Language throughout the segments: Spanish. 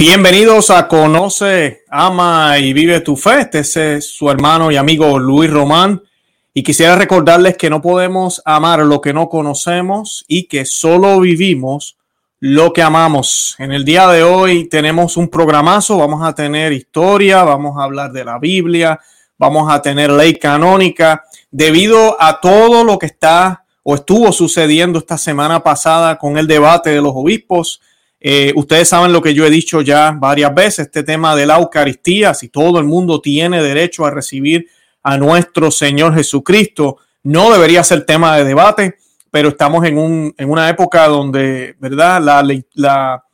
Bienvenidos a Conoce, Ama y Vive tu Fe. Este es su hermano y amigo Luis Román. Y quisiera recordarles que no podemos amar lo que no conocemos y que solo vivimos lo que amamos. En el día de hoy tenemos un programazo, vamos a tener historia, vamos a hablar de la Biblia, vamos a tener ley canónica, debido a todo lo que está o estuvo sucediendo esta semana pasada con el debate de los obispos. Eh, ustedes saben lo que yo he dicho ya varias veces, este tema de la Eucaristía, si todo el mundo tiene derecho a recibir a nuestro Señor Jesucristo, no debería ser tema de debate, pero estamos en, un, en una época donde, ¿verdad? La, la,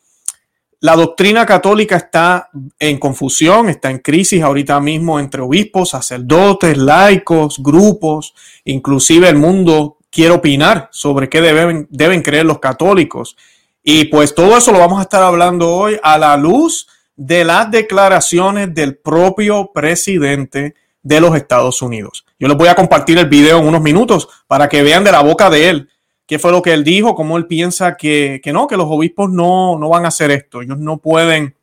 la doctrina católica está en confusión, está en crisis ahorita mismo entre obispos, sacerdotes, laicos, grupos, inclusive el mundo quiere opinar sobre qué deben, deben creer los católicos. Y pues todo eso lo vamos a estar hablando hoy a la luz de las declaraciones del propio presidente de los Estados Unidos. Yo les voy a compartir el video en unos minutos para que vean de la boca de él qué fue lo que él dijo, cómo él piensa que, no, que los obispos no, no, van a hacer esto. Ellos no pueden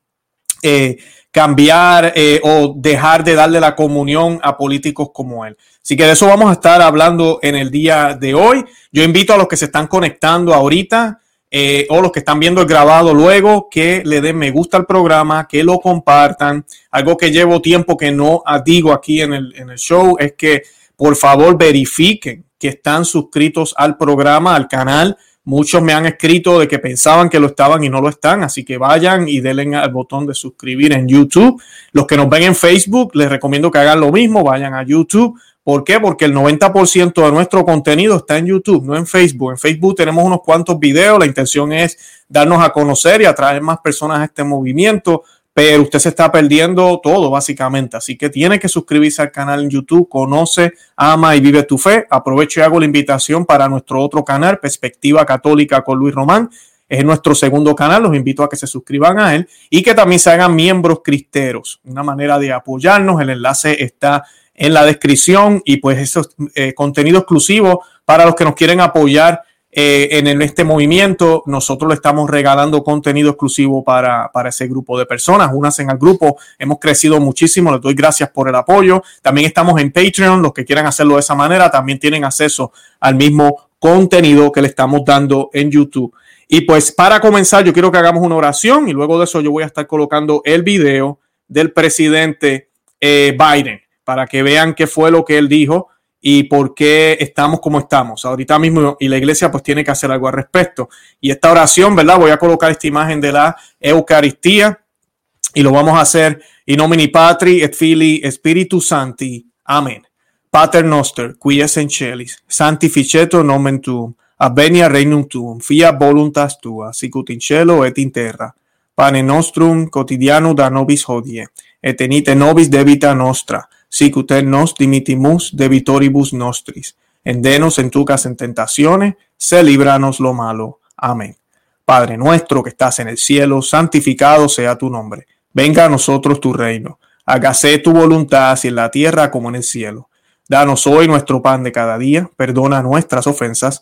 eh, cambiar eh, o dejar de darle la comunión a políticos como él. Así que de eso vamos a estar hablando en el día de hoy. Yo invito a los que se están conectando ahorita eh, o los que están viendo el grabado luego, que le den me gusta al programa, que lo compartan. Algo que llevo tiempo que no digo aquí en el, en el show es que por favor verifiquen que están suscritos al programa, al canal. Muchos me han escrito de que pensaban que lo estaban y no lo están, así que vayan y denle al botón de suscribir en YouTube. Los que nos ven en Facebook, les recomiendo que hagan lo mismo, vayan a YouTube, ¿Por qué? Porque el 90% de nuestro contenido está en YouTube, no en Facebook. En Facebook tenemos unos cuantos videos, la intención es darnos a conocer y atraer más personas a este movimiento, pero usted se está perdiendo todo básicamente. Así que tiene que suscribirse al canal en YouTube, conoce, ama y vive tu fe. Aprovecho y hago la invitación para nuestro otro canal, Perspectiva Católica con Luis Román. Es nuestro segundo canal, los invito a que se suscriban a él y que también se hagan miembros cristeros. Una manera de apoyarnos, el enlace está en la descripción y pues eso es eh, contenido exclusivo para los que nos quieren apoyar eh, en, este movimiento. Nosotros le estamos regalando contenido exclusivo para, para ese grupo de personas. Unas en el grupo. Hemos crecido muchísimo. Les doy gracias por el apoyo. También estamos en Patreon. Los que quieran hacerlo de esa manera también tienen acceso al mismo contenido que le estamos dando en YouTube. Y pues para comenzar, yo quiero que hagamos una oración y luego de eso yo voy a estar colocando el video del presidente eh, Biden para que vean qué fue lo que él dijo y por qué estamos como estamos ahorita mismo y la iglesia pues tiene que hacer algo al respecto. Y esta oración, ¿verdad? Voy a colocar esta imagen de la Eucaristía y lo vamos a hacer in nomine Patri et Filii Spiritus Santi. Amén. Pater noster, qui es in celis, sanctificetur nomen tuum, avenia regnum tuum, fiat voluntas tua, sicut in cielo et in terra. Pane nostrum quotidiano da nobis hodie, et tenite nobis debita nostra, sic ut nos dimitimus debitoribus nostris. Endenos en tucas en tentaciones, se libranos lo malo. Amén. Padre nuestro que estás en el cielo, santificado sea tu nombre. Venga a nosotros tu reino. Hágase tu voluntad, así en la tierra como en el cielo. Danos hoy nuestro pan de cada día. Perdona nuestras ofensas,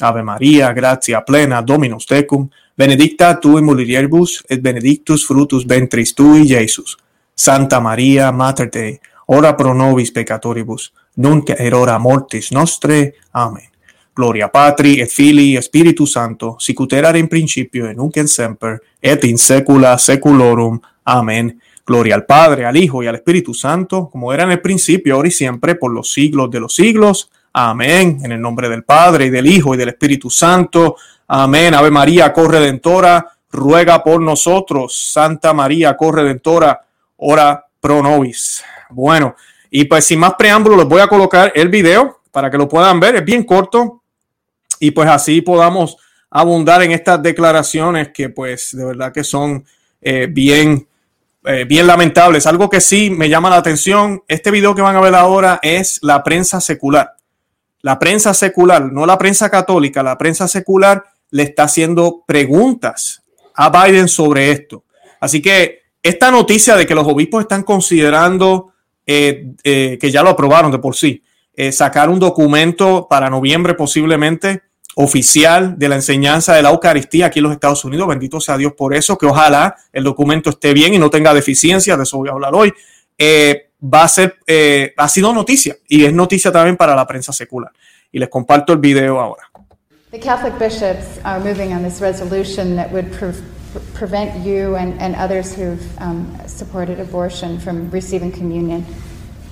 Ave María, gracia plena, Dominus tecum, benedicta tu in mulieribus, et benedictus frutus ventris tui, Jesus. Santa María, Mater Dei, ora pro nobis peccatoribus, nunc et hora mortis nostre. Amen. Gloria Patri et Filii et Spiritus Sancto, sic erat in principio et nunc et semper et in saecula saeculorum. Amen. Gloria al Padre, al Hijo y al Espíritu Santo, como era en el principio, ahora y siempre, por los siglos de los siglos. Amén. En el nombre del Padre y del Hijo y del Espíritu Santo. Amén. Ave María, corredentora, ruega por nosotros. Santa María, corredentora, ora pro nobis. Bueno, y pues sin más preámbulo, les voy a colocar el video para que lo puedan ver. Es bien corto y pues así podamos abundar en estas declaraciones que pues de verdad que son eh, bien eh, bien lamentable. Es algo que sí me llama la atención. Este video que van a ver ahora es la prensa secular. La prensa secular, no la prensa católica, la prensa secular le está haciendo preguntas a Biden sobre esto. Así que esta noticia de que los obispos están considerando eh, eh, que ya lo aprobaron de por sí, sacar un documento para noviembre posiblemente oficial de la enseñanza de la Eucaristía aquí en los Estados Unidos. Bendito sea Dios por eso, que ojalá el documento esté bien y no tenga deficiencias, de eso voy a hablar hoy. Eh, va a ser, eh, ha sido noticia y es noticia también para la prensa secular. Y les comparto el video ahora. The Catholic bishops are moving on this resolution that would pre prevent you and, and others who've um, supported abortion from receiving communion.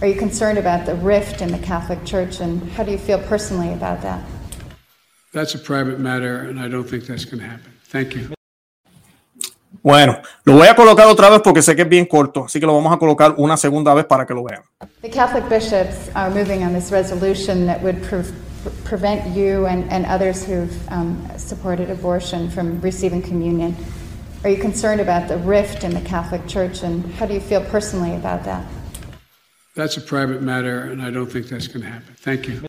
Are you concerned about the rift in the Catholic Church and how do you feel personally about that? That's a private matter, and I don't think that's going to happen. Thank you. Bueno, lo voy a colocar otra vez porque sé que es bien corto, así que lo vamos a colocar una segunda vez para que lo vean. The Catholic bishops are moving on this resolution that would pre prevent you and, and others who've um, supported abortion from receiving communion. Are you concerned about the rift in the Catholic Church, and how do you feel personally about that? That's a private matter, and I don't think that's going to happen. Thank you.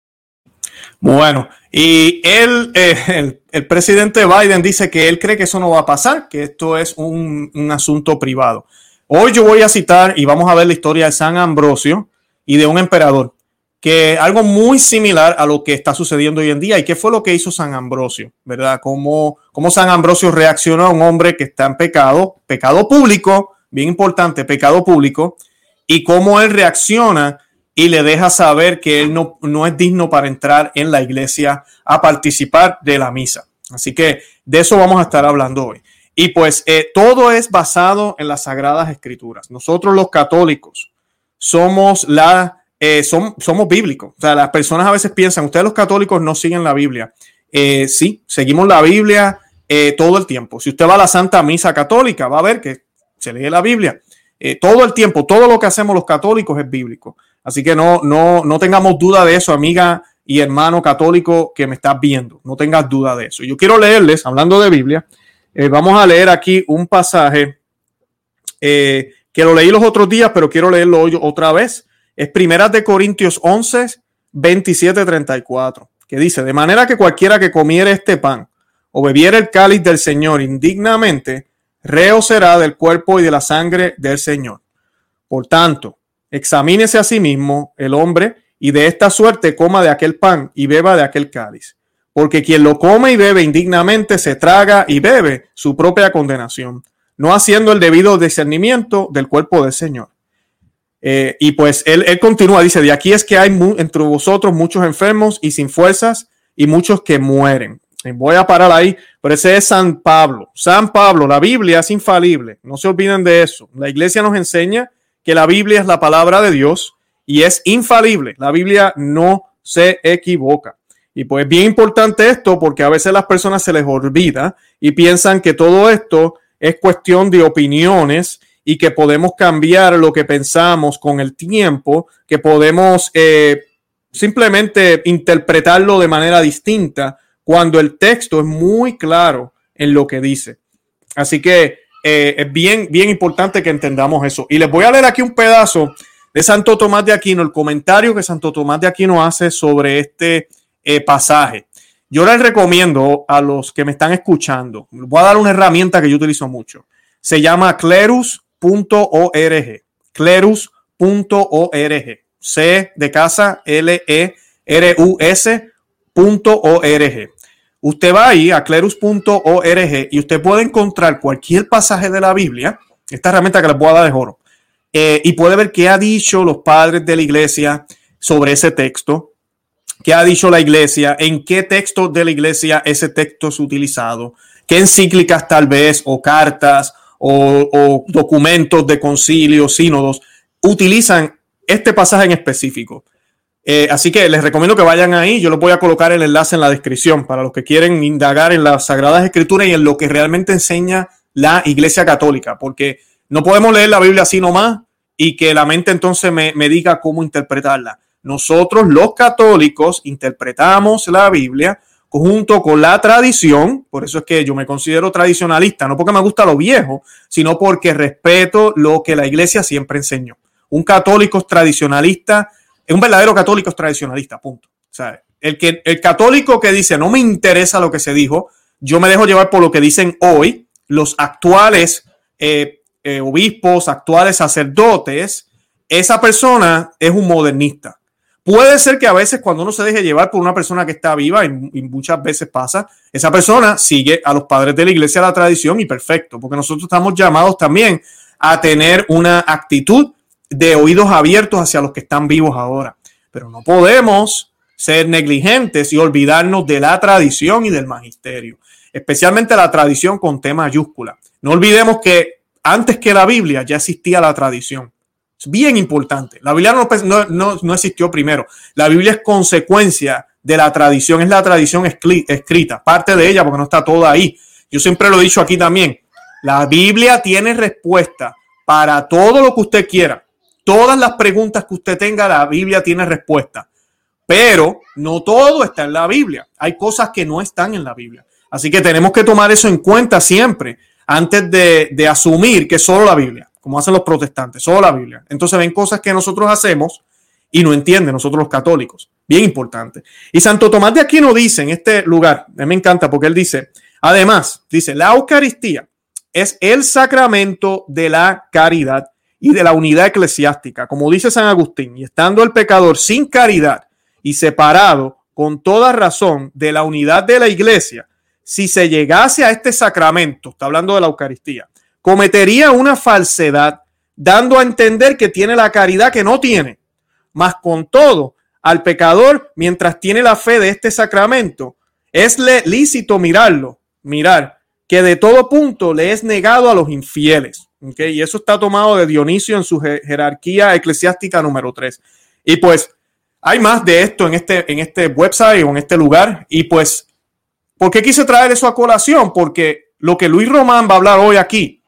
Bueno, y él, eh, el, presidente Biden dice que él cree que eso no va a pasar, que esto es un, asunto privado. Hoy yo voy a citar y vamos a ver la historia de San Ambrosio y de un emperador, que algo muy similar a lo que está sucediendo hoy en día. ¿Y qué fue lo que hizo San Ambrosio? ¿Verdad? Cómo, cómo San Ambrosio reaccionó a un hombre que está en pecado, pecado público, bien importante, pecado público, y cómo él reacciona y le deja saber que él no, no es digno para entrar en la iglesia a participar de la misa. Así que de eso vamos a estar hablando hoy. Y pues eh, todo es basado en las sagradas escrituras. Nosotros los católicos somos la, eh, somos bíblicos. O sea, las personas a veces piensan, ustedes los católicos no siguen la Biblia. Eh, sí, seguimos la Biblia todo el tiempo. Si usted va a la Santa Misa Católica, va a ver que se lee la Biblia. todo el tiempo, todo lo que hacemos los católicos es bíblico. Así que no, no, no tengamos duda de eso, amiga y hermano católico que me estás viendo. No tengas duda de eso. Yo quiero leerles, hablando de Biblia, eh, vamos a leer aquí un pasaje eh, que lo leí los otros días, pero quiero leerlo hoy otra vez. Es Primeras de Corintios 11, 27, 34, que dice, de manera que cualquiera que comiere este pan o bebiere el cáliz del Señor indignamente, reo será del cuerpo y de la sangre del Señor. Por tanto, Examínese a sí mismo el hombre y de esta suerte coma de aquel pan y beba de aquel cáliz. Porque quien lo come y bebe indignamente se traga y bebe su propia condenación, no haciendo el debido discernimiento del cuerpo del Señor. Eh, y pues él, él, continúa, dice, de aquí es que hay entre vosotros muchos enfermos y sin fuerzas y muchos que mueren. voy a parar ahí, pero ese es San Pablo. San Pablo, la Biblia es infalible, no se olviden de eso. La iglesia nos enseña que la Biblia es la palabra de Dios y es infalible. La Biblia no se equivoca. Y pues bien importante esto porque a veces las personas se les olvida y piensan que todo esto es cuestión de opiniones y que podemos cambiar lo que pensamos con el tiempo, que podemos eh, simplemente interpretarlo de manera distinta cuando el texto es muy claro en lo que dice. Así que eh, es bien, bien importante que entendamos eso. Y les voy a leer aquí un pedazo de Santo Tomás de Aquino, el comentario que Santo Tomás de Aquino hace sobre este eh, pasaje. Yo les recomiendo a los que me están escuchando, voy a dar una herramienta que yo utilizo mucho. Se llama clerus.org. Clerus.org. C de casa, L E R U S.org. Usted va ahí a clerus.org y usted puede encontrar cualquier pasaje de la Biblia, esta herramienta que les voy a dar de oro, eh, y puede ver qué ha dicho los padres de la iglesia sobre ese texto, qué ha dicho la iglesia, en qué texto de la iglesia ese texto es utilizado, qué encíclicas tal vez, o cartas, o, o documentos de concilio, sínodos, utilizan este pasaje en específico. Eh, así que les recomiendo que vayan ahí. Yo les voy a colocar el enlace en la descripción para los que quieren indagar en las Sagradas Escrituras y en lo que realmente enseña la Iglesia Católica, porque no podemos leer la Biblia así nomás y que la mente entonces me, me diga cómo interpretarla. Nosotros los católicos interpretamos la Biblia junto con la tradición, por eso es que yo me considero tradicionalista, no porque me gusta lo viejo, sino porque respeto lo que la iglesia siempre enseñó. Un católico tradicionalista, un verdadero católico es tradicionalista, punto. El, que, el católico que dice no me interesa lo que se dijo, yo me dejo llevar por lo que dicen hoy los actuales eh, eh, obispos, actuales sacerdotes, esa persona es un modernista. Puede ser que a veces cuando uno se deje llevar por una persona que está viva, y, muchas veces pasa, esa persona sigue a los padres de la iglesia, la tradición y perfecto, porque nosotros estamos llamados también a tener una actitud de oídos abiertos hacia los que están vivos ahora. Pero no podemos ser negligentes y olvidarnos de la tradición y del magisterio, especialmente la tradición con T mayúscula. No olvidemos que antes que la Biblia ya existía la tradición. Es bien importante. La Biblia no, no, existió primero. La Biblia es consecuencia de la tradición, es la tradición escrita, parte de ella porque no está toda ahí. Yo siempre lo he dicho aquí también. La Biblia tiene respuesta para todo lo que usted quiera. Todas las preguntas que usted tenga, la Biblia tiene respuesta. Pero no todo está en la Biblia. Hay cosas que no están en la Biblia. Así que tenemos que tomar eso en cuenta siempre antes de, de asumir que solo la Biblia como hacen los protestantes, solo la Biblia. Entonces ven cosas que nosotros hacemos y no entienden nosotros los católicos. Bien importante. Y Santo Tomás de Aquino dice en este lugar, a mí me encanta porque él dice, además, dice, la Eucaristía es el sacramento de la caridad y de la unidad eclesiástica, como dice San Agustín, y estando el pecador sin caridad y separado con toda razón de la unidad de la iglesia, si se llegase a este sacramento, está hablando de la Eucaristía, cometería una falsedad, dando a entender que tiene la caridad que no tiene. Mas con todo, al pecador, mientras tiene la fe de este sacramento, es lícito mirarlo, mirar, que de todo punto le es negado a los infieles. Y eso está tomado de Dionisio en su jerarquía eclesiástica número 3. Y pues hay más de esto en este, en este website o en este lugar. Y pues, ¿por qué quise traer eso a colación? Porque lo que Luis Román va a hablar hoy aquí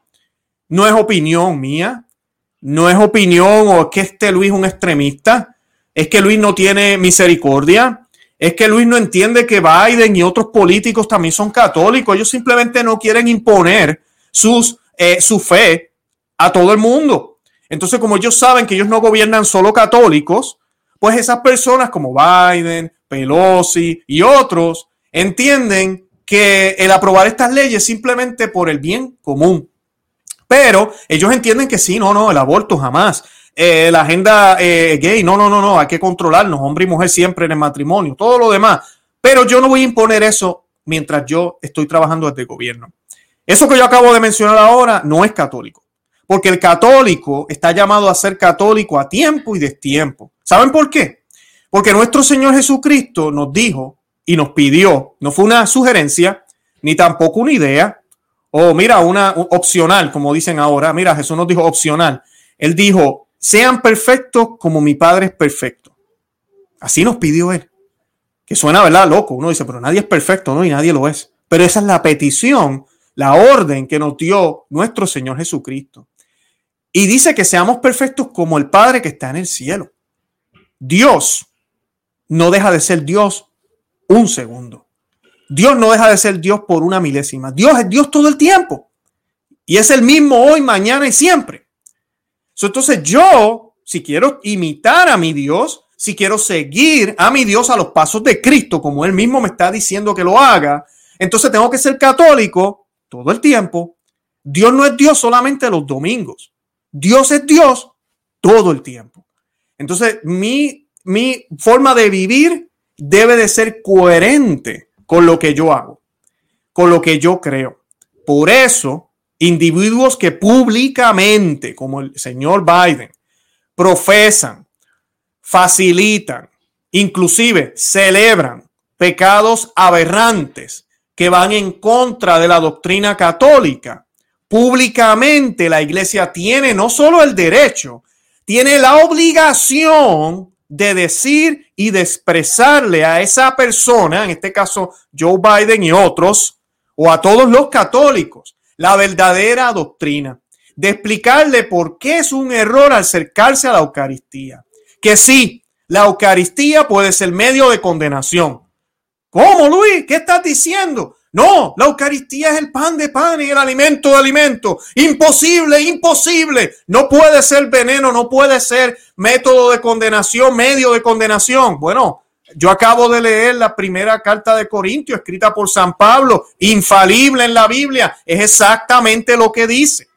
no es opinión mía, no es opinión o es que este Luis es un extremista, es que Luis no tiene misericordia, es que Luis no entiende que Biden y otros políticos también son católicos, ellos simplemente no quieren imponer sus, eh, su fe a todo el mundo. Entonces, como ellos saben que ellos no gobiernan solo católicos, pues esas personas como Biden, Pelosi y otros entienden que el aprobar estas leyes simplemente por el bien común, pero ellos entienden que sí, no, no, el aborto jamás. Eh, la agenda eh, gay, no, no, no, no, hay que controlarnos, hombre y mujer siempre en el matrimonio, todo lo demás. Pero yo no voy a imponer eso mientras yo estoy trabajando desde el gobierno. Eso que yo acabo de mencionar ahora no es católico, porque el católico está llamado a ser católico a tiempo y destiempo. ¿Saben por qué? Porque nuestro Señor Jesucristo nos dijo y nos pidió, no fue una sugerencia, ni tampoco una idea, o mira, una opcional, como dicen ahora. Mira, Jesús nos dijo opcional. Él dijo, sean perfectos como mi Padre es perfecto. Así nos pidió Él. Que suena, ¿verdad? Loco. Uno dice, pero nadie es perfecto, ¿no? Y nadie lo es. Pero esa es la petición, la orden que nos dio nuestro Señor Jesucristo. Y dice que seamos perfectos como el Padre que está en el cielo. Dios no deja de ser Dios un segundo. Dios no deja de ser Dios por una milésima. Dios es Dios todo el tiempo. Y es el mismo hoy, mañana y siempre. Entonces yo, si quiero imitar a mi Dios, si quiero seguir a mi Dios a los pasos de Cristo, como Él mismo me está diciendo que lo haga, entonces tengo que ser católico todo el tiempo. Dios no es Dios solamente los domingos. Dios es Dios todo el tiempo. Entonces mi, mi forma de vivir debe de ser coherente con lo que yo hago, con lo que yo creo. Por eso, individuos que públicamente, como el señor Biden, profesan, facilitan, inclusive celebran pecados aberrantes que van en contra de la doctrina católica. Públicamente la iglesia tiene no solo el derecho, tiene la obligación de decir y de expresarle a esa persona, en este caso Joe Biden y otros, o a todos los católicos, la verdadera doctrina, de explicarle por qué es un error acercarse a la Eucaristía. Que sí, la Eucaristía puede ser medio de condenación, ¿Cómo, Luis? ¿Qué estás diciendo? No, la Eucaristía es el pan de pan y el alimento de alimento. Imposible, imposible. No puede ser veneno, no puede ser método de condenación, medio de condenación. Bueno, yo acabo de leer la primera carta de Corintios escrita por San Pablo, infalible en la Biblia. Es exactamente lo que dice.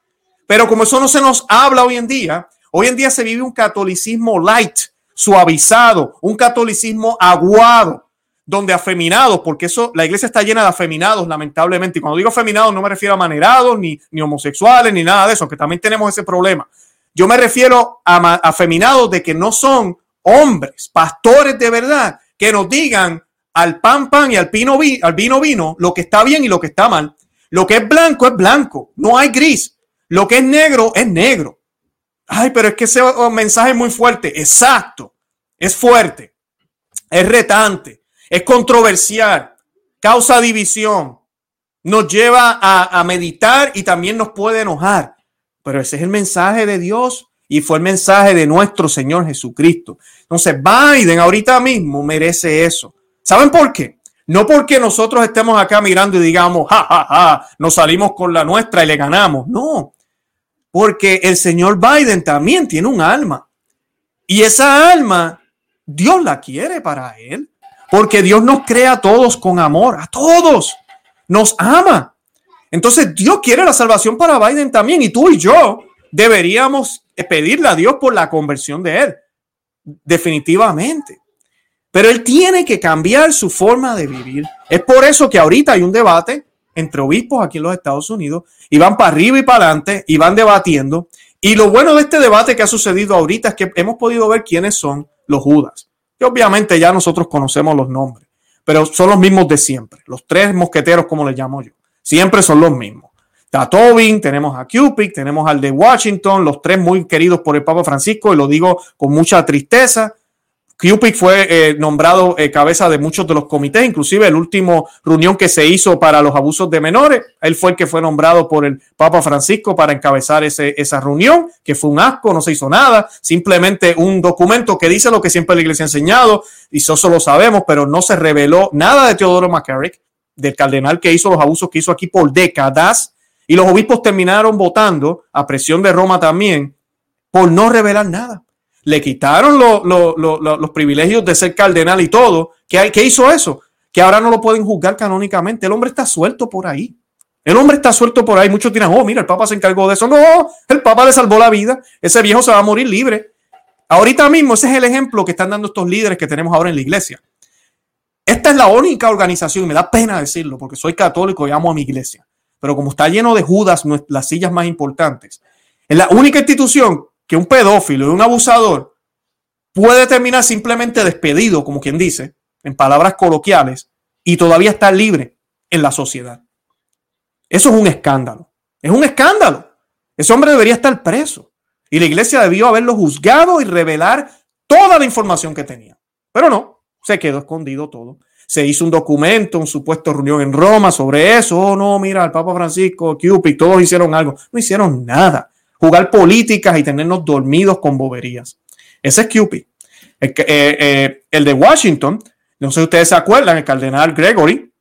Pero como eso no se nos habla hoy en día, hoy en día se vive un catolicismo light, suavizado, un catolicismo aguado donde afeminados, porque eso, la iglesia está llena de afeminados, lamentablemente. Y cuando digo afeminados, no me refiero a manerados, ni, ni homosexuales, ni nada de eso, que también tenemos ese problema. Yo me refiero a afeminados de que no son hombres, pastores de verdad, que nos digan al pan pan y al vino, al vino vino lo que está bien y lo que está mal. Lo que es blanco es blanco, no hay gris. Lo que es negro es negro. Ay, pero es que ese mensaje es muy fuerte. Exacto, es fuerte, es retante es controversial, causa división, nos lleva a, meditar y también nos puede enojar. Pero ese es el mensaje de Dios y fue el mensaje de nuestro Señor Jesucristo. Entonces, Biden ahorita mismo merece eso. ¿Saben por qué? No porque nosotros estemos acá mirando y digamos, ja, ja, ja, nos salimos con la nuestra y le ganamos. No, porque el señor Biden también tiene un alma. Y esa alma, Dios la quiere para él. Porque Dios nos crea a todos con amor, a todos. Nos ama. Entonces Dios quiere la salvación para Biden también. Y tú y yo deberíamos pedirle a Dios por la conversión de él. Definitivamente. Pero él tiene que cambiar su forma de vivir. Es por eso que ahorita hay un debate entre obispos aquí en los Estados Unidos y van para arriba y para adelante y van debatiendo. Y lo bueno de este debate que ha sucedido ahorita es que hemos podido ver quiénes son los Judas obviamente ya nosotros conocemos los nombres, pero son los mismos de siempre. Los tres mosqueteros, como les llamo yo. Siempre son los mismos. Está Tobin, tenemos a Cupid, tenemos al de Washington, los tres muy queridos por el Papa Francisco, y lo digo con mucha tristeza. Cupid fue eh, nombrado eh, cabeza de muchos de los comités, inclusive el último reunión que se hizo para los abusos de menores, él fue el que fue nombrado por el Papa Francisco para encabezar ese, esa reunión, que fue un asco, no se hizo nada, simplemente un documento que dice lo que siempre la iglesia ha enseñado, y eso lo sabemos, pero no se reveló nada de Teodoro McCarrick, del cardenal que hizo los abusos que hizo aquí por décadas, y los obispos terminaron votando, a presión de Roma también, por no revelar nada le quitaron los privilegios de ser cardenal y todo. ¿Qué, ¿Qué hizo eso? Que ahora no lo pueden juzgar canónicamente. El hombre está suelto por ahí. El hombre está suelto por ahí. Muchos dirán, oh, mira, el Papa se encargó de eso. No, el Papa le salvó la vida. Ese viejo se va a morir libre. Ahorita mismo, ese es el ejemplo que están dando estos líderes que tenemos ahora en la iglesia. Esta es la única organización, y me da pena decirlo, porque soy católico y amo a mi iglesia. Pero como está lleno de Judas, las sillas más importantes, es la única institución que un pedófilo y un abusador puede terminar simplemente despedido, como quien dice, en palabras coloquiales, y todavía está libre en la sociedad. Eso es un escándalo. Es un escándalo. Ese hombre debería estar preso. Y la iglesia debió haberlo juzgado y revelar toda la información que tenía. Pero no, se quedó escondido todo. Se hizo un documento, un supuesto reunión en Roma sobre eso. Oh, no, mira, el Papa Francisco, Cupid, todos hicieron algo. No hicieron nada jugar políticas y tenernos dormidos con boberías. Ese es Cupid. El, eh, eh, el, de Washington, no sé si ustedes se acuerdan, el cardenal Gregory,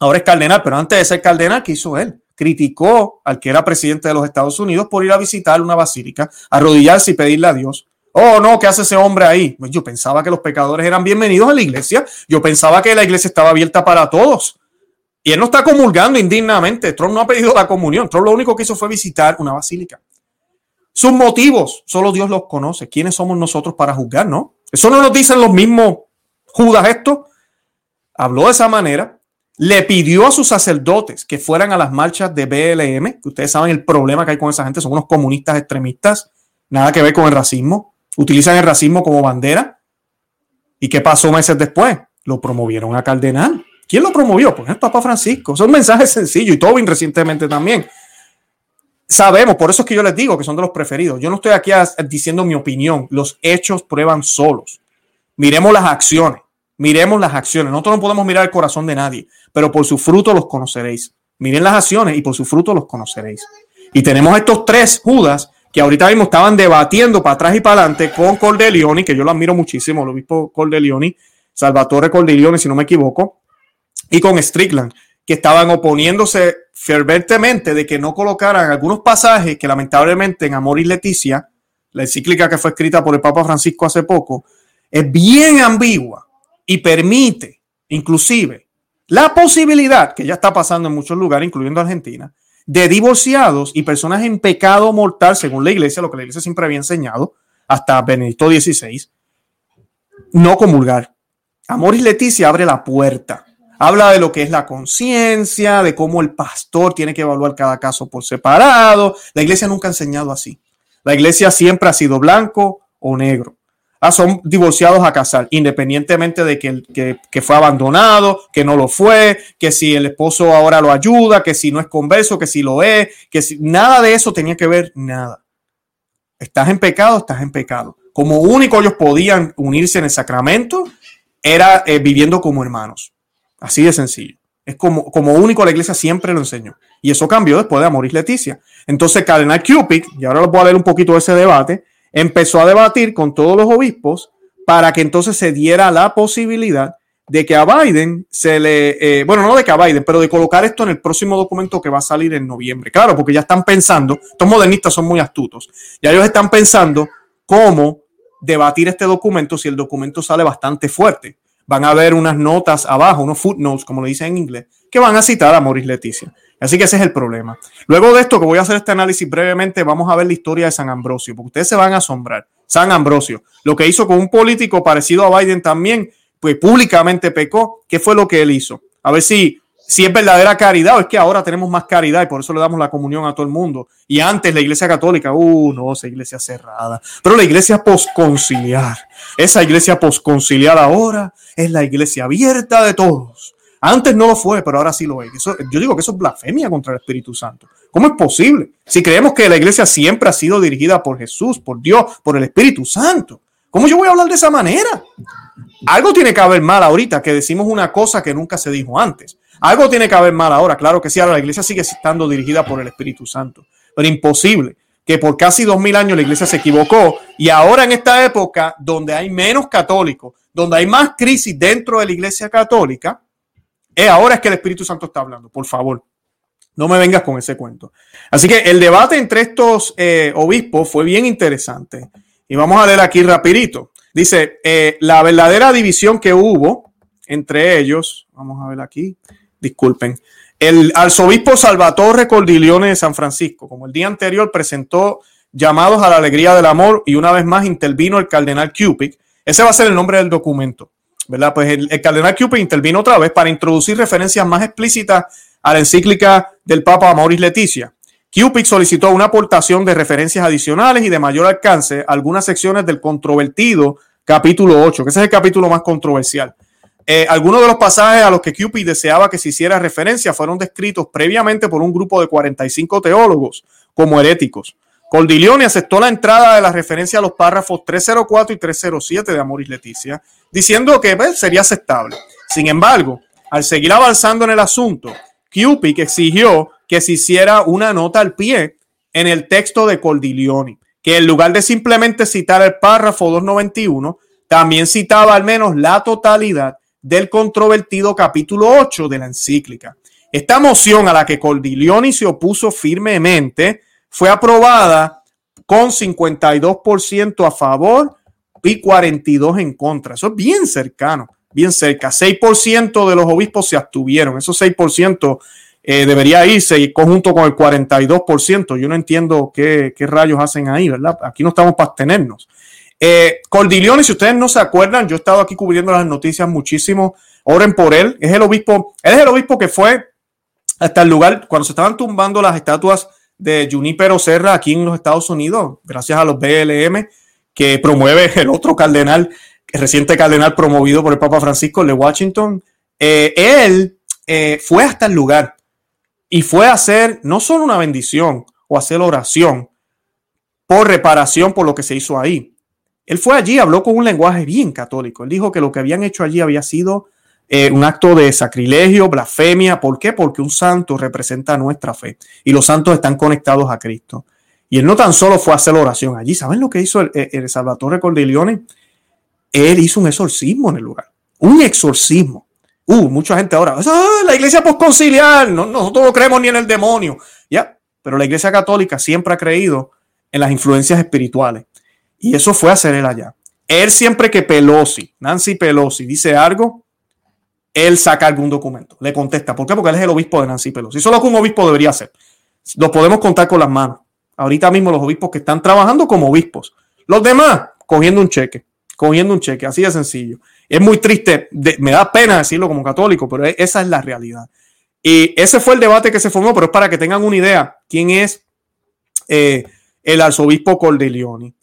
ahora es cardenal, pero antes de ser cardenal, ¿qué hizo él? Criticó al que era presidente de los Estados Unidos por ir a visitar una basílica, arrodillarse y pedirle a Dios. Oh, no, ¿qué hace ese hombre ahí? Pues yo pensaba que los pecadores eran bienvenidos a la iglesia. Yo pensaba que la iglesia estaba abierta para todos. Y él no está comulgando indignamente. Trump no ha pedido la comunión. Trump lo único que hizo fue visitar una basílica. Sus motivos, solo Dios los conoce. ¿Quiénes somos nosotros para juzgar, no? Eso no nos dicen los mismos Judas esto. Habló de esa manera. Le pidió a sus sacerdotes que fueran a las marchas de BLM, que ustedes saben el problema que hay con esa gente, son unos comunistas extremistas, nada que ver con el racismo. Utilizan el racismo como bandera. ¿Y qué pasó meses después? Lo promovieron a cardenal. ¿Quién lo promovió? Pues el Papa Francisco. Son mensajes sencillos y Tobin recientemente también sabemos, por eso es que yo les digo que son de los preferidos. Yo no estoy aquí diciendo mi opinión, los hechos prueban solos. Miremos las acciones, miremos las acciones. Nosotros no podemos mirar el corazón de nadie, pero por su fruto los conoceréis. Miren las acciones y por su fruto los conoceréis. Y tenemos estos tres Judas que ahorita mismo estaban debatiendo para atrás y para adelante con Cordelioni, que yo lo admiro muchísimo, lo obispo Cordelioni, Salvatore Cordelioni, si no me equivoco. y con Strickland, que estaban oponiéndose ferventemente de que no colocaran algunos pasajes que lamentablemente en Amor y Leticia, la encíclica que fue escrita por el Papa Francisco hace poco, es bien ambigua y permite inclusive la posibilidad, que ya está pasando en muchos lugares, incluyendo Argentina, de divorciados y personas en pecado mortal, según la iglesia, lo que la iglesia siempre había enseñado, hasta Benedicto XVI, no comulgar. Amor y Leticia abre la puerta. Habla de lo que es la conciencia, de cómo el pastor tiene que evaluar cada caso por separado. La iglesia nunca ha enseñado así. La iglesia siempre ha sido blanco o negro. Ah, son divorciados a casar, independientemente de que, que, que, fue abandonado, que no lo fue, que si el esposo ahora lo ayuda, que si no es converso, que si lo es, que si nada de eso tenía que ver nada. Estás en pecado, estás en pecado. Como único ellos podían unirse en el sacramento era eh, viviendo como hermanos. Así de sencillo. Es como, como único la iglesia siempre lo enseñó. Y eso cambió después de Amoris Leticia. Entonces, Cardenal Cupid, y ahora les voy a leer un poquito de ese debate, empezó a debatir con todos los obispos para que entonces se diera la posibilidad de que a Biden se le, eh, bueno, no de que a Biden, pero de colocar esto en el próximo documento que va a salir en noviembre. Claro, porque ya están pensando, estos modernistas son muy astutos, ya ellos están pensando cómo debatir este documento si el documento sale bastante fuerte. Van a ver unas notas abajo, unos footnotes, como le dicen en inglés, que van a citar a Maurice Leticia. Así que ese es el problema. Luego de esto, que voy a hacer este análisis brevemente, vamos a ver la historia de San Ambrosio, porque ustedes se van a asombrar. San Ambrosio, lo que hizo con un político parecido a Biden también, pues públicamente pecó. ¿Qué fue lo que él hizo? A ver si, si es verdadera caridad o es que ahora tenemos más caridad y por eso le damos la comunión a todo el mundo. Y antes la iglesia católica, uh, no, esa iglesia cerrada. Pero la iglesia posconciliar, esa iglesia posconciliar ahora es la iglesia abierta de todos antes no lo fue, pero ahora sí lo es. yo digo que eso es blasfemia contra el Espíritu Santo. ¿Cómo es posible? Si creemos que la iglesia siempre ha sido dirigida por Jesús, por Dios, por el Espíritu Santo. ¿Cómo yo voy a hablar de esa manera? Algo tiene que haber mal ahorita, que decimos una cosa que nunca se dijo antes. Algo tiene que haber mal ahora. Claro que sí, ahora la iglesia sigue estando dirigida por el Espíritu Santo. Pero imposible que por casi dos mil años la iglesia se equivocó y ahora en esta época donde hay menos católicos, donde hay más crisis dentro de la iglesia católica, ahora es que el Espíritu Santo está hablando, por favor. No me vengas con ese cuento. Así que el debate entre estos eh, obispos fue bien interesante. Y vamos a leer aquí rapidito. Dice, eh, la verdadera división que hubo entre ellos, vamos a ver aquí, disculpen, el arzobispo Salvatore Cordileone de San Francisco, como el día anterior presentó llamados a la alegría del amor y una vez más intervino el cardenal Cupid. Ese va a ser el nombre del documento. ¿verdad? Pues el, cardenal Cupid intervino otra vez para introducir referencias más explícitas a la encíclica del Papa Maurice Leticia. Cupid solicitó una aportación de referencias adicionales y de mayor alcance a algunas secciones del controvertido capítulo 8, que ese es el capítulo más controversial. Eh, algunos de los pasajes a los que Cupid deseaba que se hiciera referencia fueron descritos previamente por un grupo de 45 teólogos como heréticos. Cordileone aceptó la entrada de la referencia a los párrafos 304 y 307 de Amoris Leticia, diciendo que pues, sería aceptable. Sin embargo, al seguir avanzando en el asunto, Cupid exigió que se hiciera una nota al pie en el texto de Cordileone, que en lugar de simplemente citar el párrafo 291, también citaba al menos la totalidad del controvertido capítulo 8 de la encíclica. Esta moción a la que Cordileone se opuso firmemente fue aprobada con 52% a favor y 42 en contra. Eso es bien cercano, bien cerca. 6% de los obispos se abstuvieron. Esos 6% eh, debería irse conjunto con el 42%. Yo no entiendo qué, rayos hacen ahí, ¿verdad? Aquí no estamos para abstenernos. Eh, Cordileone, si ustedes no se acuerdan, yo he estado aquí cubriendo las noticias muchísimo. Oren por él. Es el obispo, él es el obispo que fue hasta el lugar cuando se estaban tumbando las estatuas de Junipero Serra aquí en los Estados Unidos, gracias a los BLM que promueve el otro cardenal, el reciente cardenal promovido por el Papa Francisco, de Washington. Eh, él eh, fue hasta el lugar y fue a hacer no solo una bendición o hacer oración por reparación por lo que se hizo ahí. Él fue allí, habló con un lenguaje bien católico. Él dijo que lo que habían hecho allí había sido eh, un acto de sacrilegio, blasfemia. ¿Por qué? Porque un santo representa nuestra fe y los santos están conectados a Cristo. Y él no tan solo fue a hacer oración allí, ¿saben lo que hizo el, el Salvatore Cordileone? Él hizo un exorcismo en el lugar, un exorcismo. Uh, mucha gente ahora, ah, la iglesia posconciliar, no, nosotros no creemos ni en el demonio. Ya, pero la iglesia católica siempre ha creído en las influencias espirituales. Y eso fue hacer él allá. Él siempre que Pelosi, Nancy Pelosi, dice algo, él saca algún documento, le contesta. ¿Por qué? Porque él es el obispo de Nancy Pelosi. Eso es lo que un obispo debería hacer. Lo podemos contar con las manos. Ahorita mismo los obispos que están trabajando como obispos. Los demás, cogiendo un cheque, cogiendo un cheque, así de sencillo. Es muy triste, me da pena decirlo como católico, pero esa es la realidad. Y ese fue el debate que se formó, pero es para que tengan una idea quién es eh, el arzobispo Cordelioni.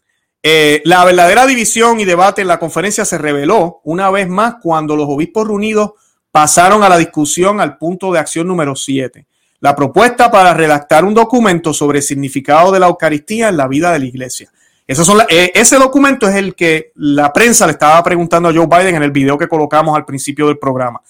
Eh, la verdadera división y debate en la conferencia se reveló una vez más cuando los obispos reunidos pasaron a la discusión al punto de acción número 7, la propuesta para redactar un documento sobre el significado de la Eucaristía en la vida de la iglesia. Eh, ese documento es el que la prensa le estaba preguntando a Joe Biden en el video que colocamos al principio del programa.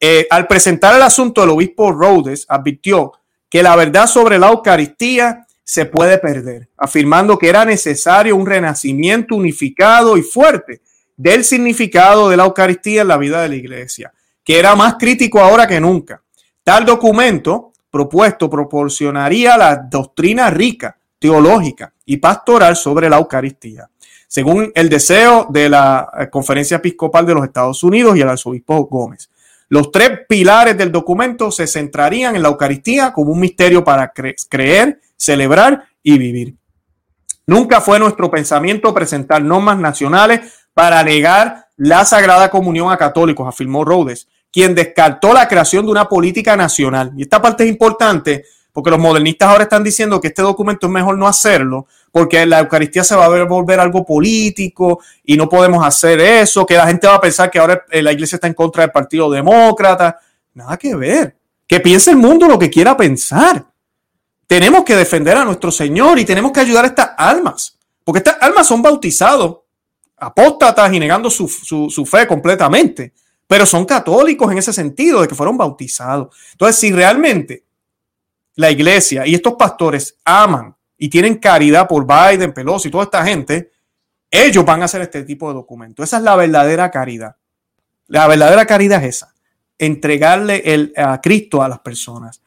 Eh, al presentar el asunto, el obispo Rhodes advirtió que la verdad sobre la Eucaristía se puede perder, afirmando que era necesario un renacimiento unificado y fuerte del significado de la Eucaristía en la vida de la iglesia, que era más crítico ahora que nunca. Tal documento propuesto proporcionaría la doctrina rica teológica y pastoral sobre la Eucaristía, según el deseo de la Conferencia Episcopal de los Estados Unidos y el arzobispo Gómez. Los tres pilares del documento se centrarían en la Eucaristía como un misterio para creer, celebrar y vivir. Nunca fue nuestro pensamiento presentar normas nacionales para negar la Sagrada Comunión a católicos, afirmó Rhodes, quien descartó la creación de una política nacional. Y esta parte es importante porque los modernistas ahora están diciendo que este documento es mejor no hacerlo, porque la Eucaristía se va a volver algo político y no podemos hacer eso, que la gente va a pensar que ahora eh, la iglesia está en contra del Partido Demócrata. Nada que ver. Que piense el mundo lo que quiera pensar. Tenemos que defender a nuestro Señor y tenemos que ayudar a estas almas, porque estas almas son bautizados, apóstatas y negando su, su fe completamente, pero son católicos en ese sentido de que fueron bautizados. Entonces, si realmente la iglesia y estos pastores aman y tienen caridad por Biden, Pelosi y toda esta gente, ellos van a hacer este tipo de documento. Esa es la verdadera caridad. La verdadera caridad es esa, entregarle el, a Cristo a las personas.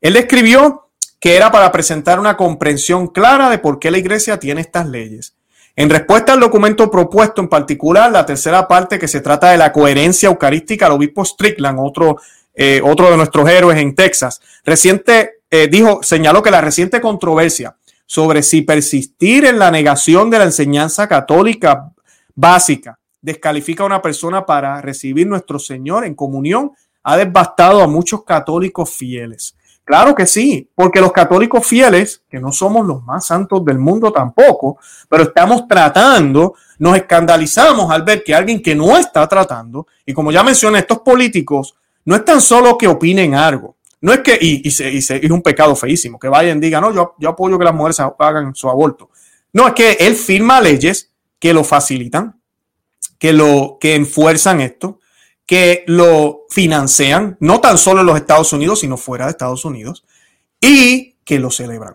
Él escribió que era para presentar una comprensión clara de por qué la iglesia tiene estas leyes. En respuesta al documento propuesto en particular, la tercera parte que se trata de la coherencia eucarística, el obispo Strickland, otro, eh, otro de nuestros héroes en Texas, reciente eh, dijo, señaló que la reciente controversia sobre si persistir en la negación de la enseñanza católica básica descalifica a una persona para recibir nuestro Señor en comunión ha devastado a muchos católicos fieles. Claro que sí, porque los católicos fieles, que no somos los más santos del mundo tampoco, pero estamos tratando, nos escandalizamos al ver que alguien que no está tratando, y como ya mencioné, estos políticos no es tan solo que opinen algo, no es que, y, es un pecado feísimo, que vayan y digan, no, yo, yo apoyo que las mujeres hagan su aborto. No, es que él firma leyes que lo facilitan, que lo que enfuerzan esto, que lo financian, no tan solo en los Estados Unidos, sino fuera de Estados Unidos, y que lo celebran.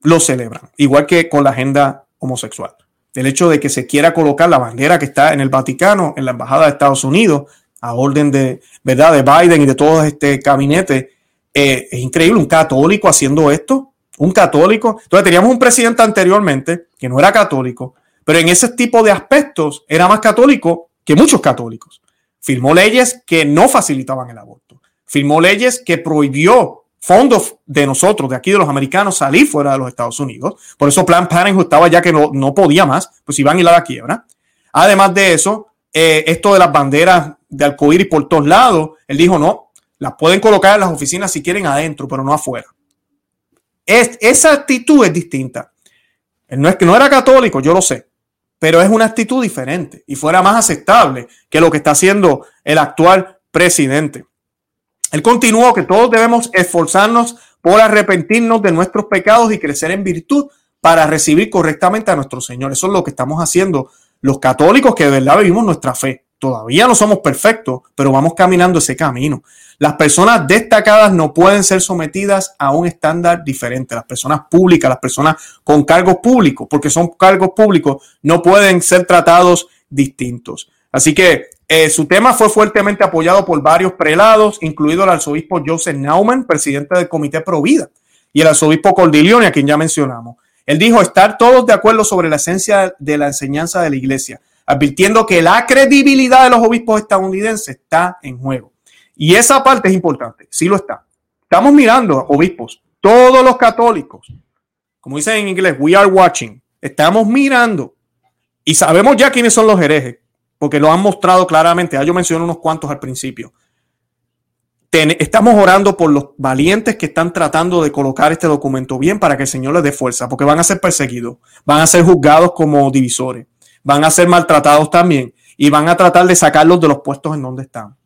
Lo celebran, igual que con la agenda homosexual. El hecho de que se quiera colocar la bandera que está en el Vaticano, en la Embajada de Estados Unidos, a orden de, ¿verdad? de Biden y de todo este gabinete, eh, es increíble, un católico haciendo esto, un católico. Entonces teníamos un presidente anteriormente que no era católico, pero en ese tipo de aspectos era más católico que muchos católicos. Firmó leyes que no facilitaban el aborto. Firmó leyes que prohibió fondos de nosotros, de aquí de los americanos, salir fuera de los Estados Unidos. Por eso Plan Parenthood estaba ya que no, no podía más, pues iban a ir a la quiebra. Además de eso, eh, esto de las banderas de arcoíris por todos lados, él dijo, no, las pueden colocar en las oficinas si quieren adentro, pero no afuera. Es, esa actitud es distinta. no es que no era católico, yo lo sé, pero es una actitud diferente y fuera más aceptable que lo que está haciendo el actual presidente. Él continuó que todos debemos esforzarnos por arrepentirnos de nuestros pecados y crecer en virtud para recibir correctamente a nuestro Señor. Eso es lo que estamos haciendo los católicos que de verdad vivimos nuestra fe. Todavía no somos perfectos, pero vamos caminando ese camino. Las personas destacadas no pueden ser sometidas a un estándar diferente. Las personas públicas, las personas con cargos públicos, porque son cargos públicos, no pueden ser tratados distintos. Así que Eh, su tema fue fuertemente apoyado por varios prelados, incluido el arzobispo Joseph Naumann, presidente del Comité Provida, y el arzobispo Cordileone, a quien ya mencionamos. Él dijo estar todos de acuerdo sobre la esencia de la enseñanza de la iglesia, advirtiendo que la credibilidad de los obispos estadounidenses está en juego. Y esa parte es importante, sí lo está. Estamos mirando, obispos, todos los católicos, como dicen en inglés, we are watching, estamos mirando y sabemos ya quiénes son los herejes, porque lo han mostrado claramente. Ya yo mencioné unos cuantos al principio. estamos orando por los valientes que están tratando de colocar este documento bien para que el Señor les dé fuerza, porque van a ser perseguidos, van a ser juzgados como divisores, van a ser maltratados también y van a tratar de sacarlos de los puestos en donde están.